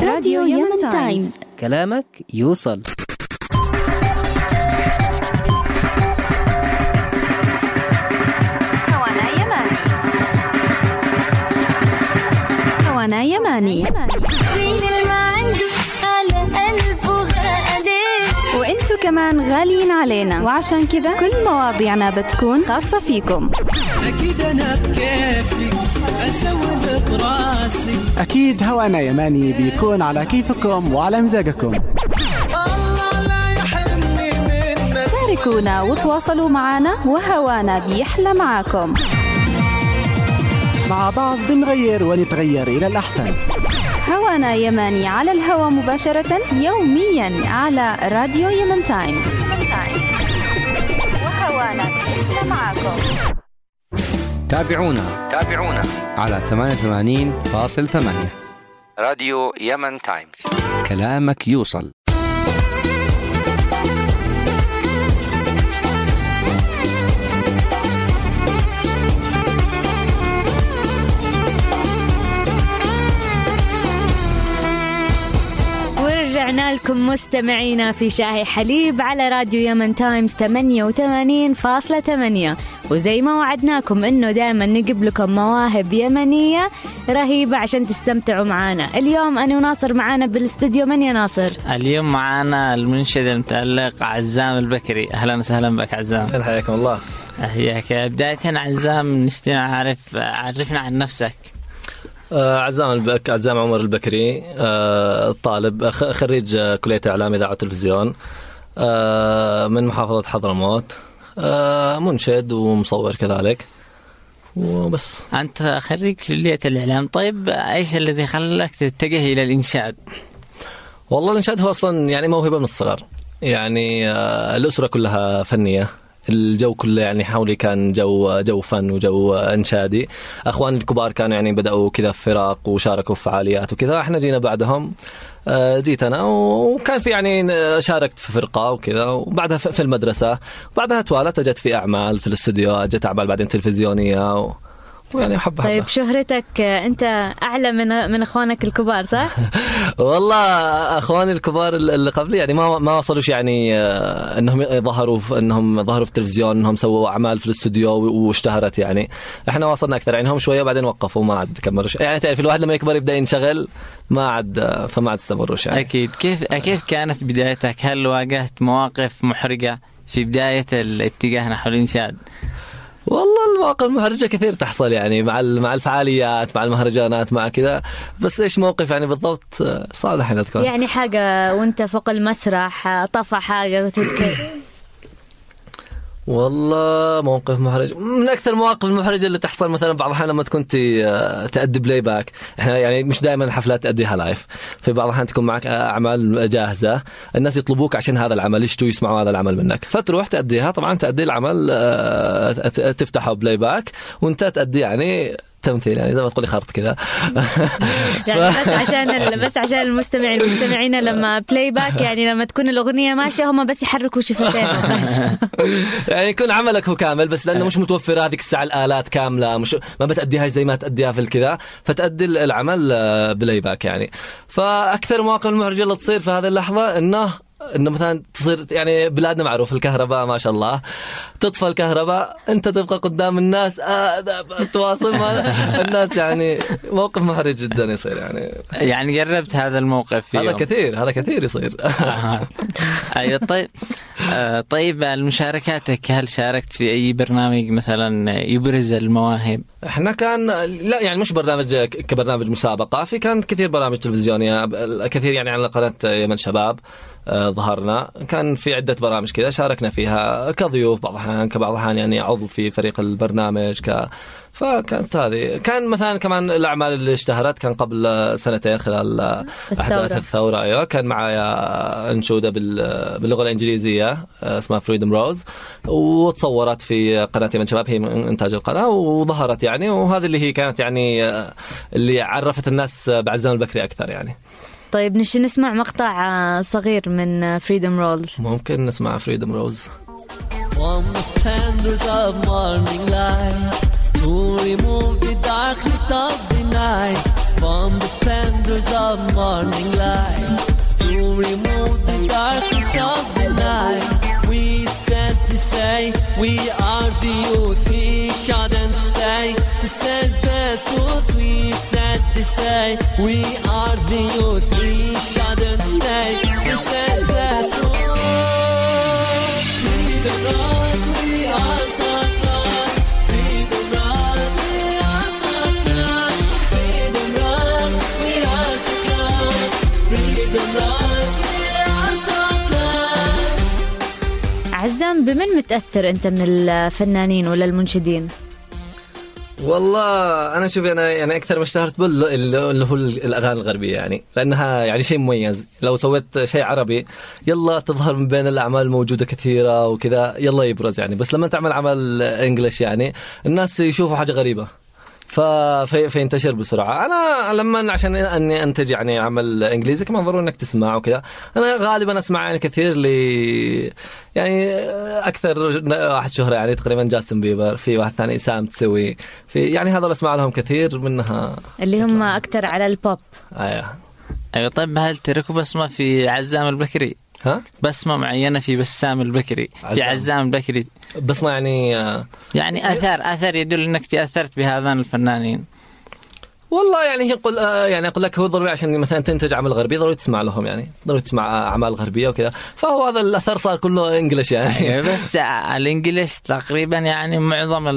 راديو يمن تايمز. كلامك يوصل. هوانا يماني. هوانا يماني. كمان غاليين علينا. وعشان كذا كل مواضيعنا بتكون خاصة فيكم. أكيد أنا بكيفي أسوي براسي أكيد هوانا يماني بيكون على كيفكم وعلى مزاجكم. شاركونا وتواصلوا معنا وهوانا بيحلى معاكم. مع بعض بنغير ونتغير إلى الأحسن. هوانا يماني على الهواء مباشرة يوميا على راديو يمن تايم. وهوانا معاكم تابعونا. تابعونا. على 88.8 راديو يمن تايمز. كلامك يوصل. ورجعنا لكم مستمعينا في شاهي حليب على راديو يمن تايمز 88.8 وزي ما وعدناكم إنه دائما نجيب لكم مواهب يمنية رهيبة عشان تستمتعوا معانا. اليوم أنا وناصر معانا بالاستديو من يا ناصر؟ اليوم معانا المنشد المتألق عزام البكري. أهلا وسهلا بك عزام. حياكم الله. حياك بداية عزام نشتي نعرف عرفنا عن نفسك. عزام البك عزام عمر البكري آه، طالب خ- خريج آه، كلية إعلام إذاعة وتلفزيون آه، من محافظة حضرموت آه، منشد ومصور كذلك وبس. أنت خريج كلية الإعلام طيب إيش الذي خلاك تتجه إلى الإنشاد؟ والله الإنشاد هو أصلا يعني موهبة من الصغر يعني آه، الأسرة كلها فنية. الجو كله يعني حولي كان جو جو فن وجو إنشادي. أخواني الكبار كانوا يعني بدأوا كذا في فرق وشاركوا في فعاليات وكذا. إحنا جينا بعدهم. آه، جيت أنا وكان في يعني شاركت في فرقة وكذا وبعدها في المدرسة. وبعدها توالت أجت في أعمال في الاستوديو جت أعمال بعدين تلفزيونية. ويعني حبة طيب شهرتك آه، أنت أعلى من من إخوانك الكبار صح؟ والله إخواني الكبار اللي قبلي يعني ما ما وصلوش يعني آه، إنهم ظهروا في إنهم ظهروا في التلفزيون إنهم سووا أعمال في الاستوديو واشتهرت يعني إحنا وصلنا أكثر يعني هم شوية بعدين وقفوا ما عاد كملوا. يعني تعرف الواحد لما يكبر يبدأ ينشغل ما عاد آه، فما عاد استمروش يعني أكيد كيف كيف كانت بدايتك؟ هل واجهت مواقف محرجة في بداية الاتجاه نحو الإنشاد؟ والله المواقف المحرجة كثير تحصل يعني مع مع الفعاليات مع المهرجانات مع كذا. بس إيش موقف يعني بالضبط؟ صعب الحين يعني حاجة وانت فوق المسرح طفى حاجة وتتكلم والله موقف محرج. من أكثر المواقف المحرجة اللي تحصل مثلا بعض الأحيان لما تكون آه، تأدي playback إحنا يعني مش دائما الحفلات تأديها live في بعض الأحيان تكون معك أعمال جاهزة. الناس يطلبوك عشان هذا العمل. يشتوا يسمعوا هذا العمل منك؟ فتروح تأديها. طبعا تأدي العمل آه، تفتحه playback وانت تأدي يعني تمثيل يعني زي ما تقولي خرط كذا يعني بس عشان. بس عشان المستمعين المستمعين لما playback يعني لما تكون الأغنية ماشية هم بس يحركوا شفتين بس يعني يكون عملك هو كامل بس لأنه مش متوفر هذيك الساعة الآلات كاملة مش ما بتاديها زي ما تأديها في الكذا فتأدي العمل آه، playback يعني فأكثر المواقف المحرجه اللي تصير في هذه اللحظة إنه إنه مثلا تصير يعني بلادنا معروف الكهرباء ما شاء الله. تطفى الكهرباء أنت تبقى قدام الناس. آه تواصل مع الناس يعني موقف محرج جدا يصير يعني. يعني قربت هذا الموقف في هذا يوم. كثير هذا كثير يصير. أيوه طيب. آه، طيب مشاركاتك هل شاركت في أي برنامج مثلا يبرز المواهب؟ إحنا كان لا يعني مش برنامج كبرنامج مسابقة في كان كثير برامج تلفزيونية كثير يعني على قناة يمن شباب. آه، ظهرنا. كان في عدة برامج كذا شاركنا فيها كضيوف بعض الاحيان كبعض الاحيان يعني عضو في فريق البرنامج ك فكانت هذه. كان مثلا كمان الأعمال اللي اشتهرت كان قبل آه، سنتين خلال آه، أحداث الثورة أيوه. كان معايا أنشودة بال- باللغة الإنجليزية آه، اسمها Freedom Rose وتصورت في قناه يمن شباب هي من إنتاج القناة وظهرت يعني. وهذه اللي هي كانت يعني آه، اللي عرفت الناس بعزام البكري أكثر يعني. طيب نشي نسمع مقطع آه، صغير من Freedom Rose ممكن نسمع Freedom Rose From the splendors of morning light To remove the darkness of the night From the splendors of morning light remove the darkness of the night. We say We are the youth. We shouldn't stay. We say We are the youth. We shouldn't stay. We said بمن متأثر أنت من الفنانين ولا المنشدين؟ والله أنا شوف أنا يعني أكثر ما اشتهرت بال اللي هو الأغاني الغربية يعني لأنها يعني شيء مميز لو سويت شيء عربي يلا تظهر من بين الأعمال الموجوده كثيرة وكذا يلا يبرز يعني بس لما تعمل عمل انجلش يعني الناس يشوفوا حاجة غريبة. فينتشر بسرعة. أنا لما عشان أني أنتج يعني عمل إنجليزي كمان ضروري إنك تسمع وكذا. أنا غالبا أسمع يعني كثير ل يعني أكثر واحد شهره يعني تقريبا جاستن بيبر في واحد ثاني سام تسوي. في يعني هذول أسمع لهم كثير منها اللي هم أكثر على البوب أيوه أيوه طيب هل تركوا بصمه في عزام البكري؟ ها؟ بصمه معينة في بسام البكري في عزام. عزام البكري بصمه يعني آه، يعني اثر اثر يدل إنك تاثرت بهذان الفنانين والله يعني يقول آه، يعني أقول لك هو ضروري عشان مثلا تنتج عمل غربي ضروري تسمع لهم يعني ضروري تسمع أعمال غربية وكذا فهو هذا الأثر صار كله انجلش يعني أيوة بس الإنجليش تقريبا يعني معظم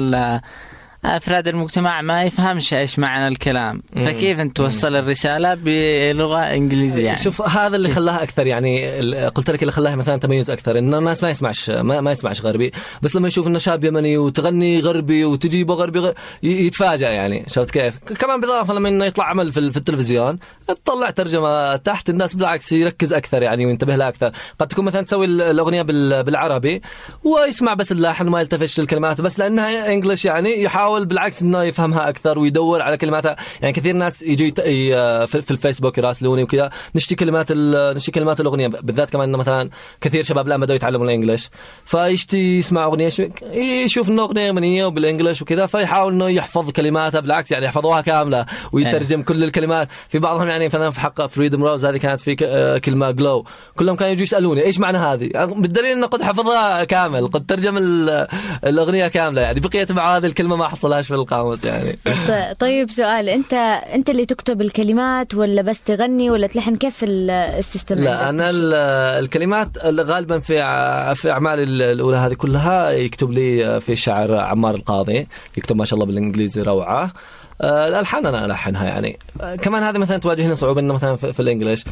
أفراد المجتمع ما يفهمش إيش معنى الكلام. فكيف انت توصل الرسالة بلغة إنجليزية يعني؟ شوف هذا اللي خلاها أكثر يعني قلت لك اللي خلاها مثلا تميز أكثر إن الناس ما يسمعش ما, ما يسمعش غربي. بس لما يشوف إنه شاب يمني وتغني غربي وتجيبه غربي غ- يتفاجئ يعني. شفت كيف؟ كمان بالإضافة لما إنه يطلع عمل في, ال- في التلفزيون تطلع ترجمة تحت الناس بالعكس يركز أكثر يعني وينتبه لها أكثر. قد تكون مثلا تسوي ال- الأغنية بال- بالعربي ويسمع بس اللحن وما يلتفتش الكلمات بس لأنها انجلش يعني يحاول بالعكس إنه يفهمها أكثر ويدور على كلماتها. يعني كثير ناس يجوا يت- ي- في في الفيسبوك يراسلوني وكذا. نشتي كلمات نشتي كلمات الأغنية بالذات كمان إنه مثلا كثير شباب الان بداوا يتعلموا الإنجليش. فيشتي يسمع أغنية شو- يشوف إنه أغنية يمنيه وبال English وكذا فيحاول إنه يحفظ كلماتها بالعكس يعني يحفظوها كاملة ويترجم كل الكلمات. في بعضهم يعني مثلا في حق Freedom Rose هذه كانت في آه، كلمة glow كلهم كانوا يجوا يسألوني إيش معنى هذه؟ بالدليل إنه قد حفظها كامل قد ترجم ال- الأغنية كاملة. يعني بقيت مع هذه الكلمة ما حصلهاش في القاموس يعني. طيب سؤال انت انت اللي تكتب الكلمات ولا بس تغني ولا تلحن؟ كيف ال- ال system لا أنا الكلمات غالبا في في أعمالي ال- الأولى هذه كلها يكتب لي في الشاعر عمار القاضي يكتب ما شاء الله بالإنجليزي روعة. الالحان أنا الحنها يعني. آه، كمان هذه مثلا تواجهني صعوبة إنه مثلا في, الإنجليش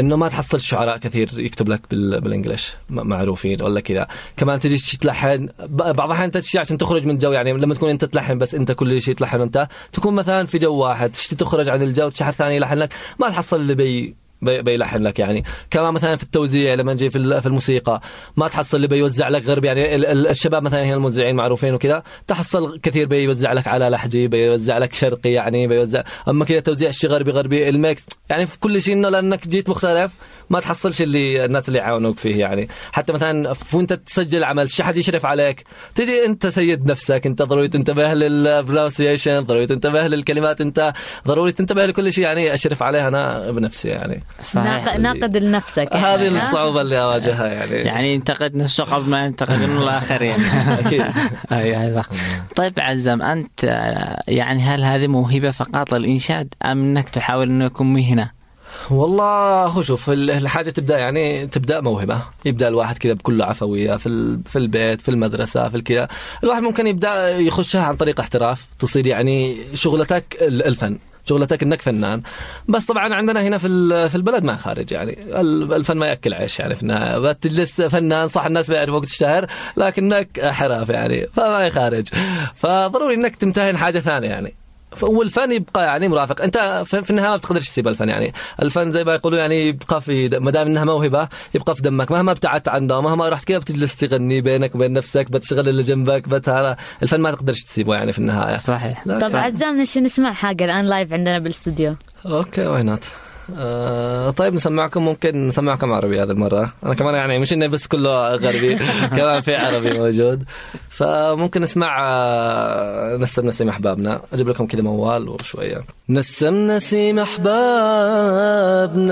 إنه ما تحصل شعراء كثير يكتب لك بال- بالإنجليش معروفين ولا كذا. كمان تجي تلحن بعض الأحيان تجي عشان تخرج من الجو يعني لما تكون أنت تلحن بس أنت كل شيء تلحن أنت تكون مثلا في جو واحد تخرج عن الجو تشي ثاني يلحن لك ما تحصل اللي بي- بيلحن لك يعني. كمان مثلا في التوزيع لما نجي في ال- في الموسيقى ما تحصل اللي بيوزع لك غربي يعني ال- ال- الشباب مثلا هنا الموزعين معروفين وكذا تحصل كثير بيوزع لك على لحجي بيوزع لك شرقي يعني بيوزع أما كذا توزيع شيء غربي غربي ال mix يعني في كل شيء إنه لأنك جيت مختلف ما تحصلش اللي الناس اللي يعاونوك فيه يعني. حتى مثلا وأنت تسجل عمل شي حد يشرف عليك تجي أنت سيد نفسك أنت ضروري تنتبه لل pronunciation ضروري تنتبه للكلمات أنت ضروري تنتبه لكل شيء يعني أشرف عليها أنا بنفسي يعني. ناق- ناقد لنفسك يعني، هذه ها؟ الصعوبة اللي أواجهها يعني. يعني ينتقد نفسه قبل ما ينتقد من الاخرين أكيد. أي هذا طيب عزام أنت آه، يعني هل هذه موهبة فقط للإنشاد أم إنك تحاول إنه يكون مهنة؟ والله هو شوف ال- الحاجة تبدأ يعني تبدأ موهبة. يبدأ الواحد كذا بكل عفوية في ال- في البيت في المدرسة في الكذا. الواحد ممكن يبدأ يخشها عن طريق احتراف تصير يعني شغلتك ال- الفن. شغلتك إنك فنان. بس طبعا عندنا هنا في في البلد ما خارج يعني. ال- الفن ما يأكل عيش يعني. في النهايه بتجلس فنان صح الناس بيعرفوك تشتهر لكنك حراف يعني. فما يخارج. فضروري إنك تمتهن حاجة ثانية يعني. والفن يبقى يعني مرافق. أنت في في النهاية ما بتقدرش تسيب الفن يعني. الفن زي ما يقولوا يعني يبقى في ما دام إنها موهبة يبقى في دمك. مهما ابتعدت عنه مهما رحت كذا بتجلس تغني بينك وبين نفسك بتشغل اللي جنبك بت هذا الفن ما تقدرش تسيبه يعني في النهاية. صحيح. طب عزام نش نسمع حاجة الآن live عندنا بالاستوديو okay why not آه طيب نسمعكم. ممكن نسمعكم عربي هذه المرة. أنا كمان يعني مش إنه بس كله غربي كمان في عربي موجود. فممكن نسمع آه نسم نسيم أحبابنا. أجيب لكم كذا موال وشوية. نسم نسيم أحبابنا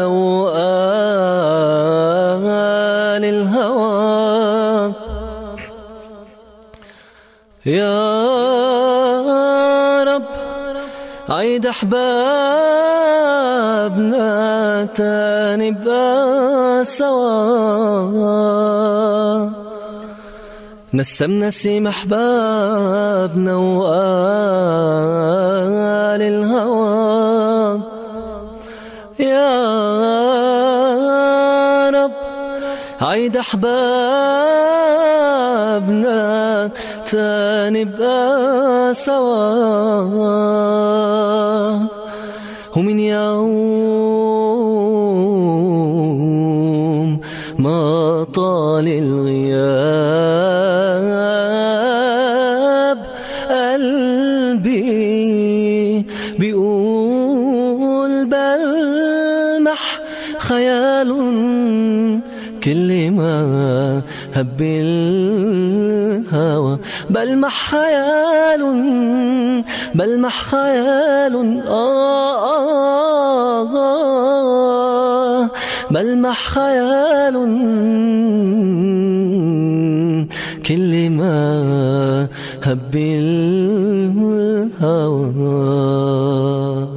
وآل الهوى. يا عيد أحبابنا تاني سوا نسم نسيم أحبابنا وآل الهوى. يا رب عيد أحبابنا تاني بقى سوا ومن يوم ما طال الغياب. قلبي بيقول بلمح خيال كل ما هب الهوى. بلمح خيال بلمح خيال آه. آه آه بلمح خيال. كل ما هب الهوى.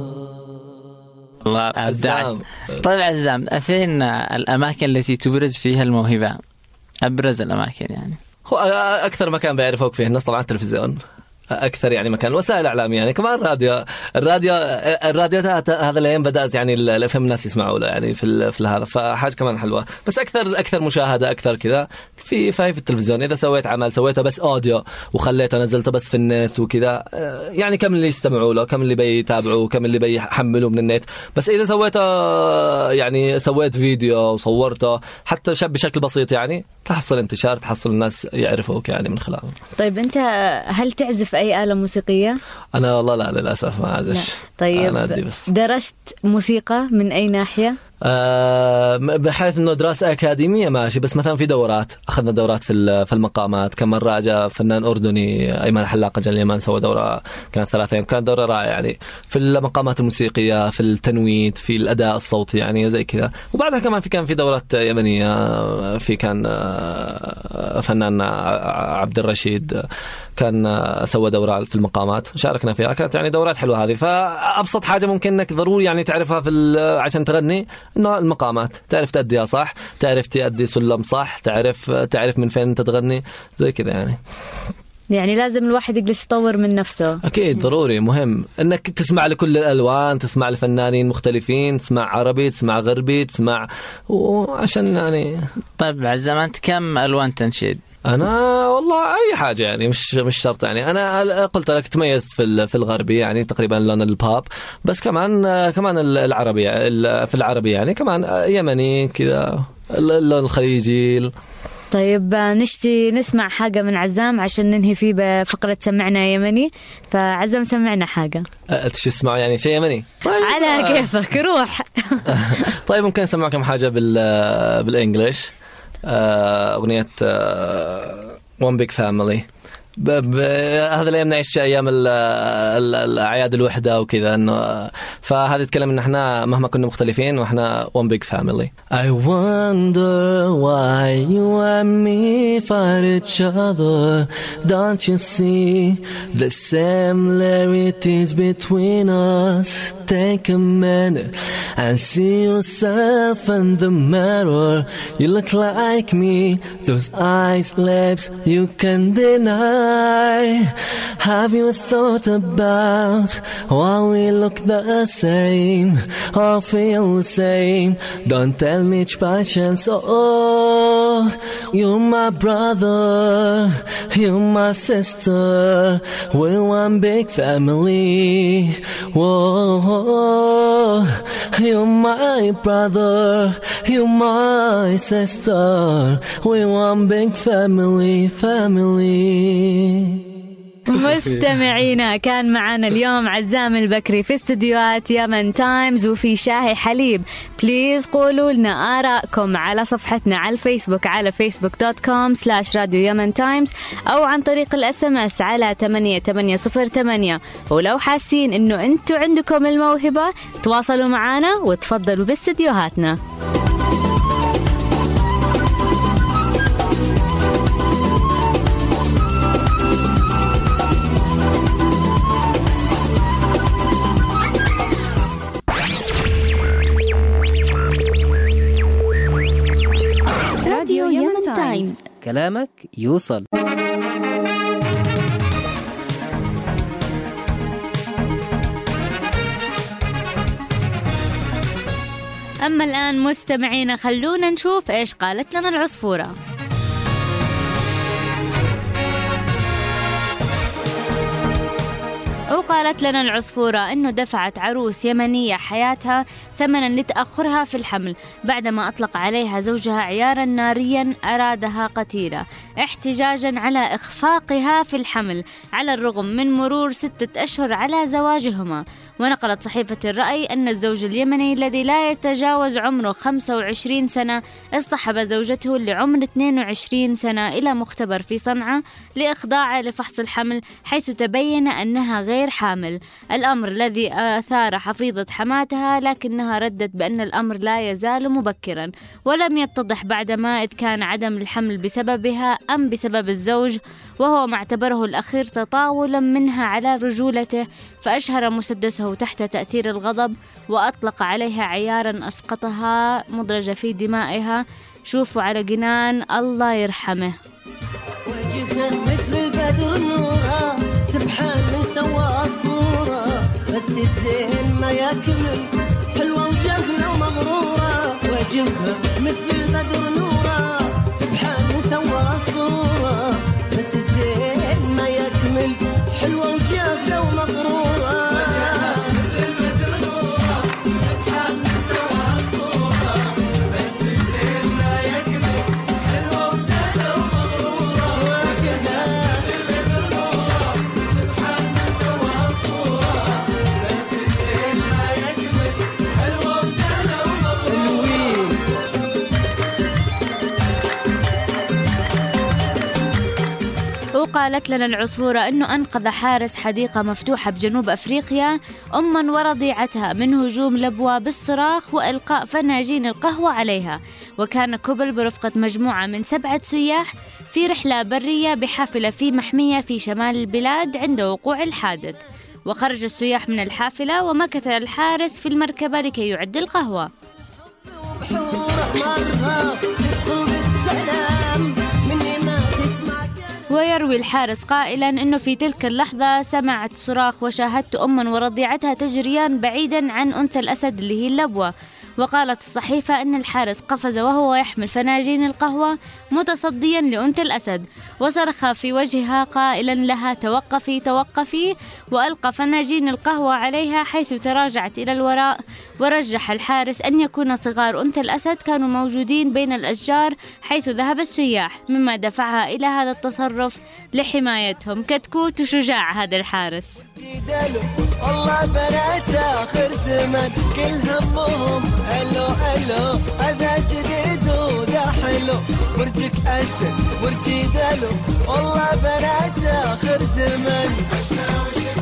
الله ابدعت طيب عزام فين الأماكن التي تبرز فيها الموهبة؟ أبرز الأماكن يعني. هو أكثر مكان بيعرفوك فيه الناس طبعا التلفزيون. أكثر يعني مكان. وسائل الاعلام يعني كمان الراديو الراديو الراديوات هذا الأيام بدأت يعني الاف ام الناس يسمعوا له يعني في في هذا فحاجة كمان حلوة. بس أكثر أكثر مشاهدة أكثر كذا. في في التلفزيون. إذا سويت عمل سويته بس audio وخليته نزلته بس في النت وكذا. آه، يعني كم اللي يستمعوا له كم اللي بيتابعوا كم اللي بيحملوا من النت. بس إذا سويته يعني سويت فيديو وصورته حتى شاب بشكل بسيط يعني تحصل انتشار تحصل الناس يعرفوك يعني من خلاله طيب أنت هل تعزف أي آلة موسيقية؟ أنا والله لا للأسف ما اعزفش طيب أنا أدي بس. درست موسيقى من أي ناحية؟ آه بحيث إنه دراسة أكاديمية ماشي بس مثلا في دورات. أخذنا دورات في في المقامات. كم مرة جاء فنان أردني أيمن حلاقة جا اليمن سوى دورة كانت ثلاث أيام. كانت دورة رائعة يعني. في المقامات الموسيقية في التنويت في الأداء الصوتي يعني وزي كذا. وبعدها كمان في كان في دورات يمنيه في كان آه، فنان عبد الرشيد. كان سوى دورة في المقامات. شاركنا فيها. كانت يعني دورات حلوة هذه. فأبسط حاجة ممكن إنك ضروري يعني تعرفها في عشان تغني إنه المقامات. تعرف تأديها صح تعرف تأدي سلم صح تعرف تعرف من فين أنت تغني زي كذا يعني. يعني لازم الواحد يجلس يطور من نفسه. أكيد ضروري مهم. إنك تسمع لكل الألوان تسمع لفنانين مختلفين تسمع عربي تسمع غربي تسمع وعشان يعني طيب عزام انت كم ألوان تنشيد؟ أنا والله أي حاجة يعني مش مش شرط يعني. أنا قلت لك تميزت في ال- في الغربي يعني تقريبا لون الباب. بس كمان كمان العربي ال- في العربي يعني كمان يمني كذا اللون الخليجي طيب نشتي نسمع حاجة من عزام عشان ننهي فيه بفقرة سمعنا يمني فعزام سمعنا حاجة. أه، شو اسمعوا يعني شيء يمني على كيفك روح. طيب ممكن اسمع كم حاجة بال بال English آه، أغنية One Big Family هذا الأيام نعيش أيام ال- ال- الاعياد الوحده وكذا انه فهذا يتكلم ان إحنا مهما كنا مختلفين وإحنا one big family I wonder why you and me fight each other don't you see the similarities between us take a minute and see yourself in the mirror you look like me those eyes lips you can deny have you thought about why we look the same or feel the same? Don't tell me it's by chance oh you're my brother you're my sister. We're one big family. Whoa. You're my brother you're my sister. We're one big family family مستمعينا كان معنا اليوم عزام البكري في استديوهات يمن تايمز وفي شاهي حليب. please قولوا لنا آرائكم على صفحتنا على الفيسبوك على فيسبوك dot com slash راديو يمن تايمز أو عن طريق ال SMS على 8808 ولو حاسين إنه أنتوا عندكم الموهبة تواصلوا معنا وتفضلوا باستديوهاتنا. كلامك يوصل. أما الآن مستمعينا خلونا نشوف إيش قالت لنا العصفورة. وقالت لنا العصفورة أنه دفعت عروس يمنية حياتها ثمنا لتأخرها في الحمل بعدما أطلق عليها زوجها عيارا ناريا أرادها قتيلة احتجاجا على إخفاقها في الحمل على الرغم من مرور ستة أشهر على زواجهما. ونقلت صحيفة الرأي أن الزوج اليمني الذي لا يتجاوز عمره 25 سنة اصطحب زوجته لعمر 22 سنة إلى مختبر في صنعاء لإخضاعها لفحص الحمل حيث تبين أنها غير حامل. الأمر الذي أثار حفيظة حماتها لكنها ردت بأن الأمر لا يزال مبكرا ولم يتضح بعدما إذ كان عدم الحمل بسببها أم بسبب الزوج وهو ما اعتبره الأخير تطاولا منها على رجولته فأشهر مسدسه تحت تأثير الغضب وأطلق عليها عيارا أسقطها مدرجة في دمائها. شوفوا على جنان الله يرحمه. وجهك مثل البدر نورا سبحان الزين ما يكمل حلوة وجهلة ومغرورة. وجهها مثل وقالت لنا العصفورة أنه أنقذ حارس حديقة مفتوحة بجنوب أفريقيا أما ورضيعتها من هجوم لبوة بالصراخ وإلقاء فناجين القهوة عليها. وكان كوبل برفقة مجموعة من سبعة سياح في رحلة برية بحافلة في محمية في شمال البلاد عند وقوع الحادث. وخرج السياح من الحافلة ومكث الحارس في المركبة لكي يعد القهوة. ويروي الحارس قائلا إنه في تلك اللحظة سمعت صراخ وشاهدت اما ورضيعتها تجريان بعيدا عن أنثى الأسد اللي هي اللبوة. وقالت الصحيفة أن الحارس قفز وهو يحمل فناجين القهوة متصديا لأنثى الأسد. وصرخ في وجهها قائلا لها توقفي توقفي وألقى فناجين القهوة عليها حيث تراجعت إلى الوراء. ورجح الحارس أن يكون صغار أنثى الأسد كانوا موجودين بين الأشجار حيث ذهب السياح مما دفعها إلى هذا التصرف لحمايتهم. كتكوت وشجاع هذا الحارس. والله بنات آخر زمن كل همهم ألو ألو هذا جديد وذا حلو. برجك أسد برجي دلو والله بنات آخر زمن. عشنا وشفنا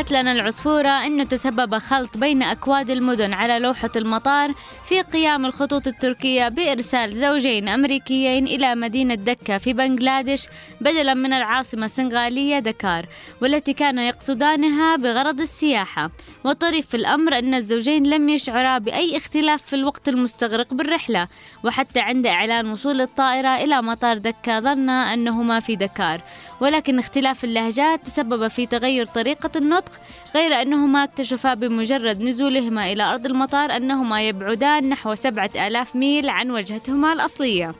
وقالت لنا العصفورة أنه تسبب خلط بين أكواد المدن على لوحة المطار في قيام الخطوط التركية بإرسال زوجين أمريكيين إلى مدينة دكة في بنغلاديش بدلا من العاصمة السنغالية دكار والتي كانوا يقصدانها بغرض السياحة. والطريف في الأمر أن الزوجين لم يشعرا بأي اختلاف في الوقت المستغرق بالرحلة وحتى عند إعلان وصول الطائرة إلى مطار دكة ظنا أنهما في دكار. ولكن اختلاف اللهجات تسبب في تغير طريقة النطق غير أنهما اكتشفا بمجرد نزولهما إلى أرض المطار أنهما يبعدان نحو سبعة آلاف ميل عن وجهتهما الأصلية.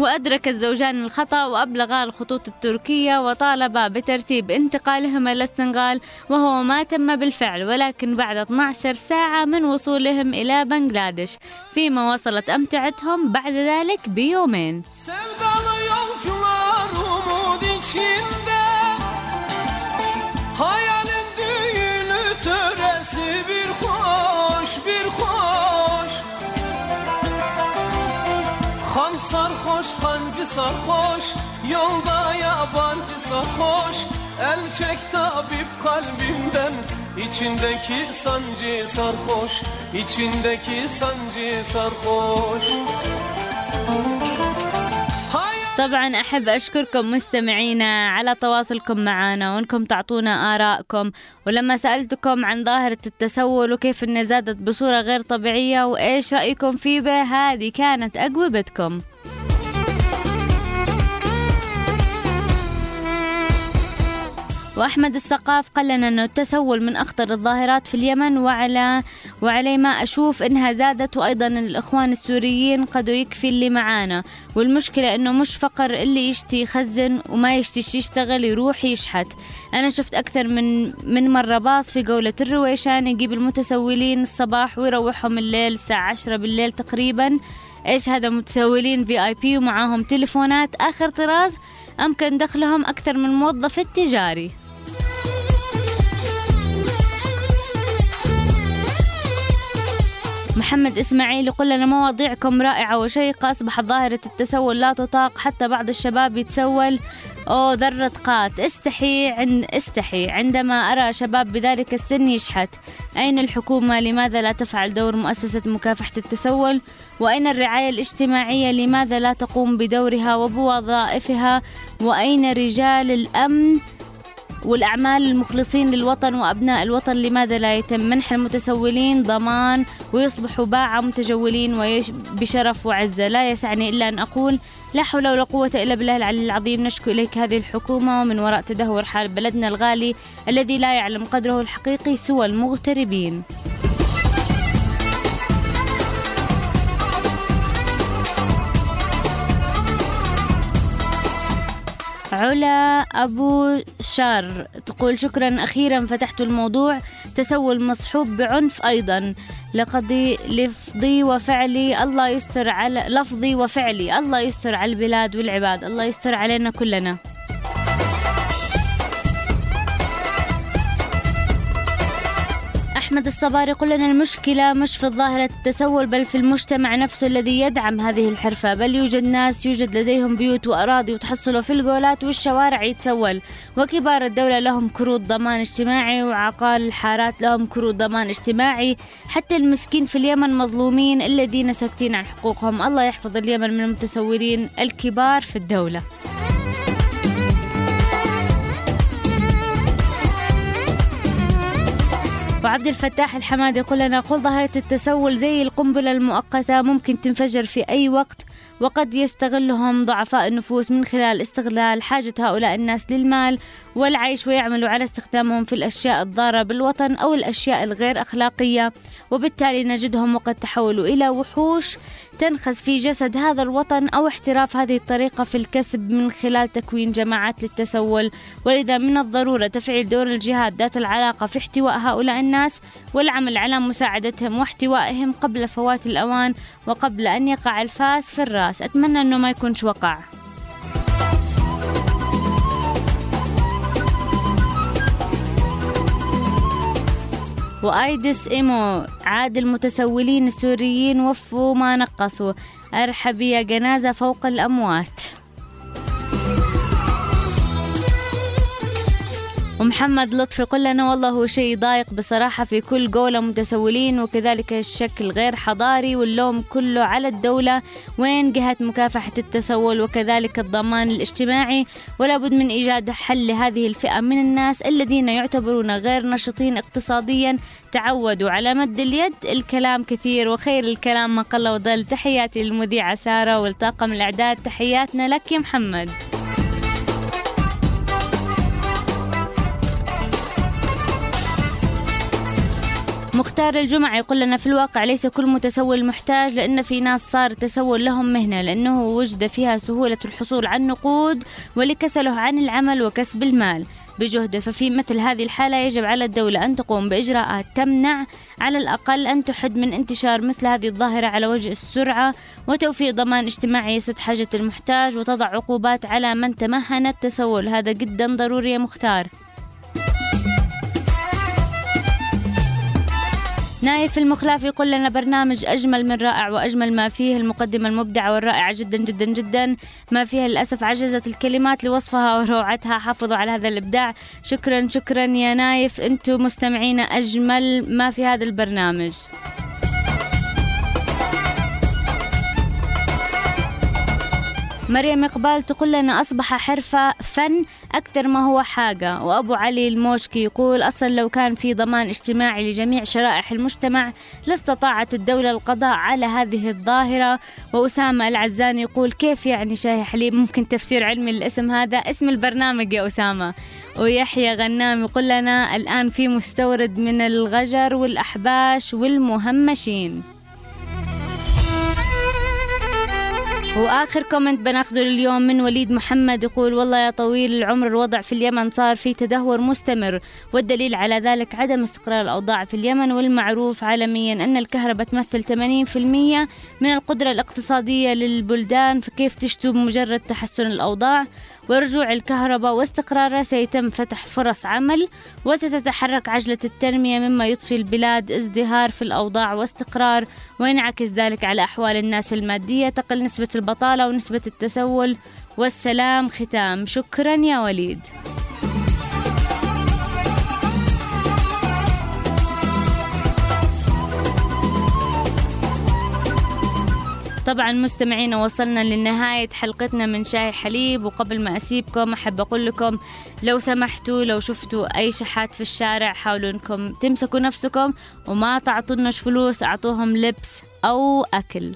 وأدرك الزوجان الخطأ وأبلغا الخطوط التركية وطالبا بترتيب انتقالهما إلى السنغال وهو ما tم بالفعل ولكن بعد 12 ساعة من وصولهم إلى بنغلاديش. فيما وصلت أمتعتهم بعد ذلك بيومين. Sarhoş Yolda yabancı sarhoş El çek tabip kalbimden içindeki sancı sarhoş. Içindeki sancı sarhoş. طبعا أحب أشكركم مستمعينا على تواصلكم معنا وأنكم تعطونا آرائكم. ولما سألتكم عن ظاهرة التسول وكيف أنها زادت بصورة غير طبيعية وإيش رأيكم فيه به هذه كانت أجوبتكم. وأحمد السقاف قال لنا أنه التسول من أخطر الظاهرات في اليمن وعلى وعلي ما أشوف إنها زادت وأيضا الإخوان السوريين قد يكفي اللي معانا. والمشكلة إنه مش فقر اللي يشتي يخزن وما يشتيش يشتغل يروح يشحت. أنا شفت أكثر من من مرة باص في جولة الرويشان يجيب المتسولين الصباح ويروحهم الليل الساعة عشرة بالليل تقريبا. إيش هذا متسولين في اي بي ومعاهم تليفونات. آخر طراز أمكن دخلهم أكثر من الموظف التجاري. محمد إسماعيل يقول لنا مواضيعكم رائعة وشيقة أصبحت ظاهرة التسول لا تطاق حتى بعض الشباب يتسول. أو ذرة قات. استحي عن استحي. عندما أرى شباب بذلك السن يشحت. أين الحكومة؟ لماذا لا تفعل دور مؤسسة مكافحة التسول؟ وأين الرعاية الاجتماعية؟ لماذا لا تقوم بدورها وبوظائفها؟ وأين رجال الأمن؟ والأعمال المخلصين للوطن وأبناء الوطن لماذا لا يتم؟ منح المتسولين ضمان ويصبحوا باعة متجولين بشرف وعزة. لا يسعني إلا أن أقول لا حول ولا قوة إلا بالله العلي العظيم. نشكو إليك هذه الحكومة ومن وراء تدهور حال بلدنا الغالي الذي لا يعلم قدره الحقيقي سوى المغتربين. علا أبو شار تقول شكرا أخيرا فتحت الموضوع. تسول مصحوب بعنف أيضا. لقضي لفظي وفعلي الله يستر على لفظي وفعلي الله يستر على البلاد والعباد الله يستر علينا كلنا. أحمد الصباري يقول لنا المشكلة مش في ظاهرة التسول بل في المجتمع نفسه الذي يدعم هذه الحرفة. بل يوجد ناس يوجد لديهم بيوت وأراضي وتحصلوا في الجولات والشوارع يتسول. وكبار الدولة لهم كروت ضمان اجتماعي وعقال الحارات لهم كروت ضمان اجتماعي. حتى المسكين في اليمن مظلومين الذين ساكتين عن حقوقهم. الله يحفظ اليمن من المتسولين الكبار في الدولة. وعبد الفتاح الحماد يقول لنا قل ظاهرة التسول زي القنبلة المؤقتة ممكن تنفجر في أي وقت وقد يستغلهم ضعفاء النفوس من خلال استغلال حاجة هؤلاء الناس للمال والعيش ويعملوا على استخدامهم في الأشياء الضارة بالوطن أو الأشياء الغير أخلاقية. وبالتالي نجدهم وقد تحولوا إلى وحوش تنخس في جسد هذا الوطن أو احتراف هذه الطريقة في الكسب من خلال تكوين جماعات للتسول. ولذا من الضرورة تفعيل دور الجهات ذات العلاقة في احتواء هؤلاء الناس والعمل على مساعدتهم واحتوائهم قبل فوات الأوان وقبل أن يقع الفاس في الرأس. أتمنى أنه ما يكونش وقع. وآيدس إيمو عاد المتسولين السوريين وفوا ما نقصوا. أرحب يا جنازة فوق الأموات. ومحمد لطفي قل لنا والله هو شيء ضايق بصراحة في كل جولة متسولين وكذلك الشكل غير حضاري واللوم كله على الدولة. وين جهة مكافحة التسول وكذلك الضمان الاجتماعي؟ ولا بد من إيجاد حل لهذه الفئة من الناس الذين يعتبرون غير نشطين اقتصاديا. تعودوا على مد اليد. الكلام كثير وخير الكلام ما قل وضل تحياتي للمذيعة سارة والطاقم الإعداد. تحياتنا لك يا محمد. مختار الجمعة يقول لنا في الواقع ليس كل متسول محتاج لأن في ناس صار التسول لهم مهنة لأنه وجد فيها سهولة الحصول على النقود ولكسله عن العمل وكسب المال. بجهده ففي مثل هذه الحالة يجب على الدولة أن تقوم بإجراءات تمنع على الأقل أن تحد من انتشار مثل هذه الظاهرة على وجه السرعة وتوفير ضمان اجتماعي يسد حاجة المحتاج وتضع عقوبات على من تمهن التسول. هذا جدا ضروري يا مختار. نايف المخلاف يقول لنا برنامج أجمل من رائع وأجمل ما فيه المقدمة المبدعة والرائعة جدا جدا جدا. ما فيها للأسف عجزت الكلمات لوصفها وروعتها. حافظوا على هذا الإبداع. شكرا شكرا يا نايف. أنتم مستمعين أجمل ما في هذا البرنامج. مريم إقبال تقول لنا أصبح حرفة فن أكثر ما هو حاجة. وأبو علي الموشكي يقول أصلا لو كان في ضمان اجتماعي لجميع شرائح المجتمع لاستطاعت الدولة القضاء على هذه الظاهرة. وأسامة العزاني يقول كيف يعني شاي حليب؟ ممكن تفسير علمي للاسم هذا؟ اسم البرنامج يا أسامة. ويحيى غنام يقول لنا الآن في مستورد من الغجر والأحباش والمهمشين. وآخر كومنت بناخذه اليوم من وليد محمد يقول والله يا طويل العمر الوضع في اليمن صار في تدهور مستمر والدليل على ذلك عدم استقرار الأوضاع في اليمن والمعروف عالميا أن الكهرباء تمثل 80% من القدرة الاقتصادية للبلدان فكيف تشتو بمجرد تحسن الأوضاع؟ ورجوع الكهرباء واستقرارها سيتم فتح فرص عمل وستتحرك عجلة التنمية مما يضفي البلاد ازدهار في الأوضاع واستقرار وينعكس ذلك على أحوال الناس المادية تقل نسبة البطالة ونسبة التسول والسلام ختام. شكرا يا وليد. طبعا مستمعينا وصلنا لنهاية حلقتنا من شاي حليب. وقبل ما أسيبكم أحب أقول لكم لو سمحتوا لو شفتوا أي شحات في الشارع حاولوا أنكم تمسكوا نفسكم وما تعطوناش فلوس أعطوهم لبس أو أكل.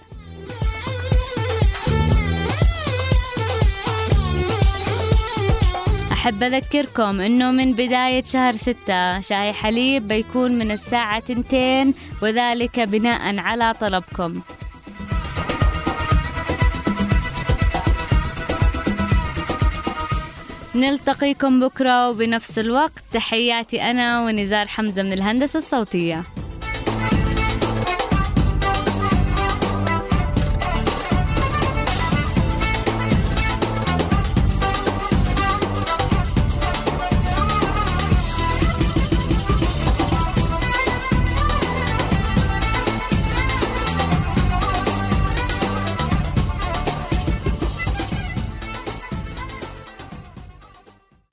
أحب أذكركم أنه من بداية شهر ستة شاي حليب بيكون من الساعة تنتين وذلك بناء على طلبكم. نلتقيكم بكرة وبنفس الوقت. تحياتي أنا ونزار حمزة من الهندسة الصوتية.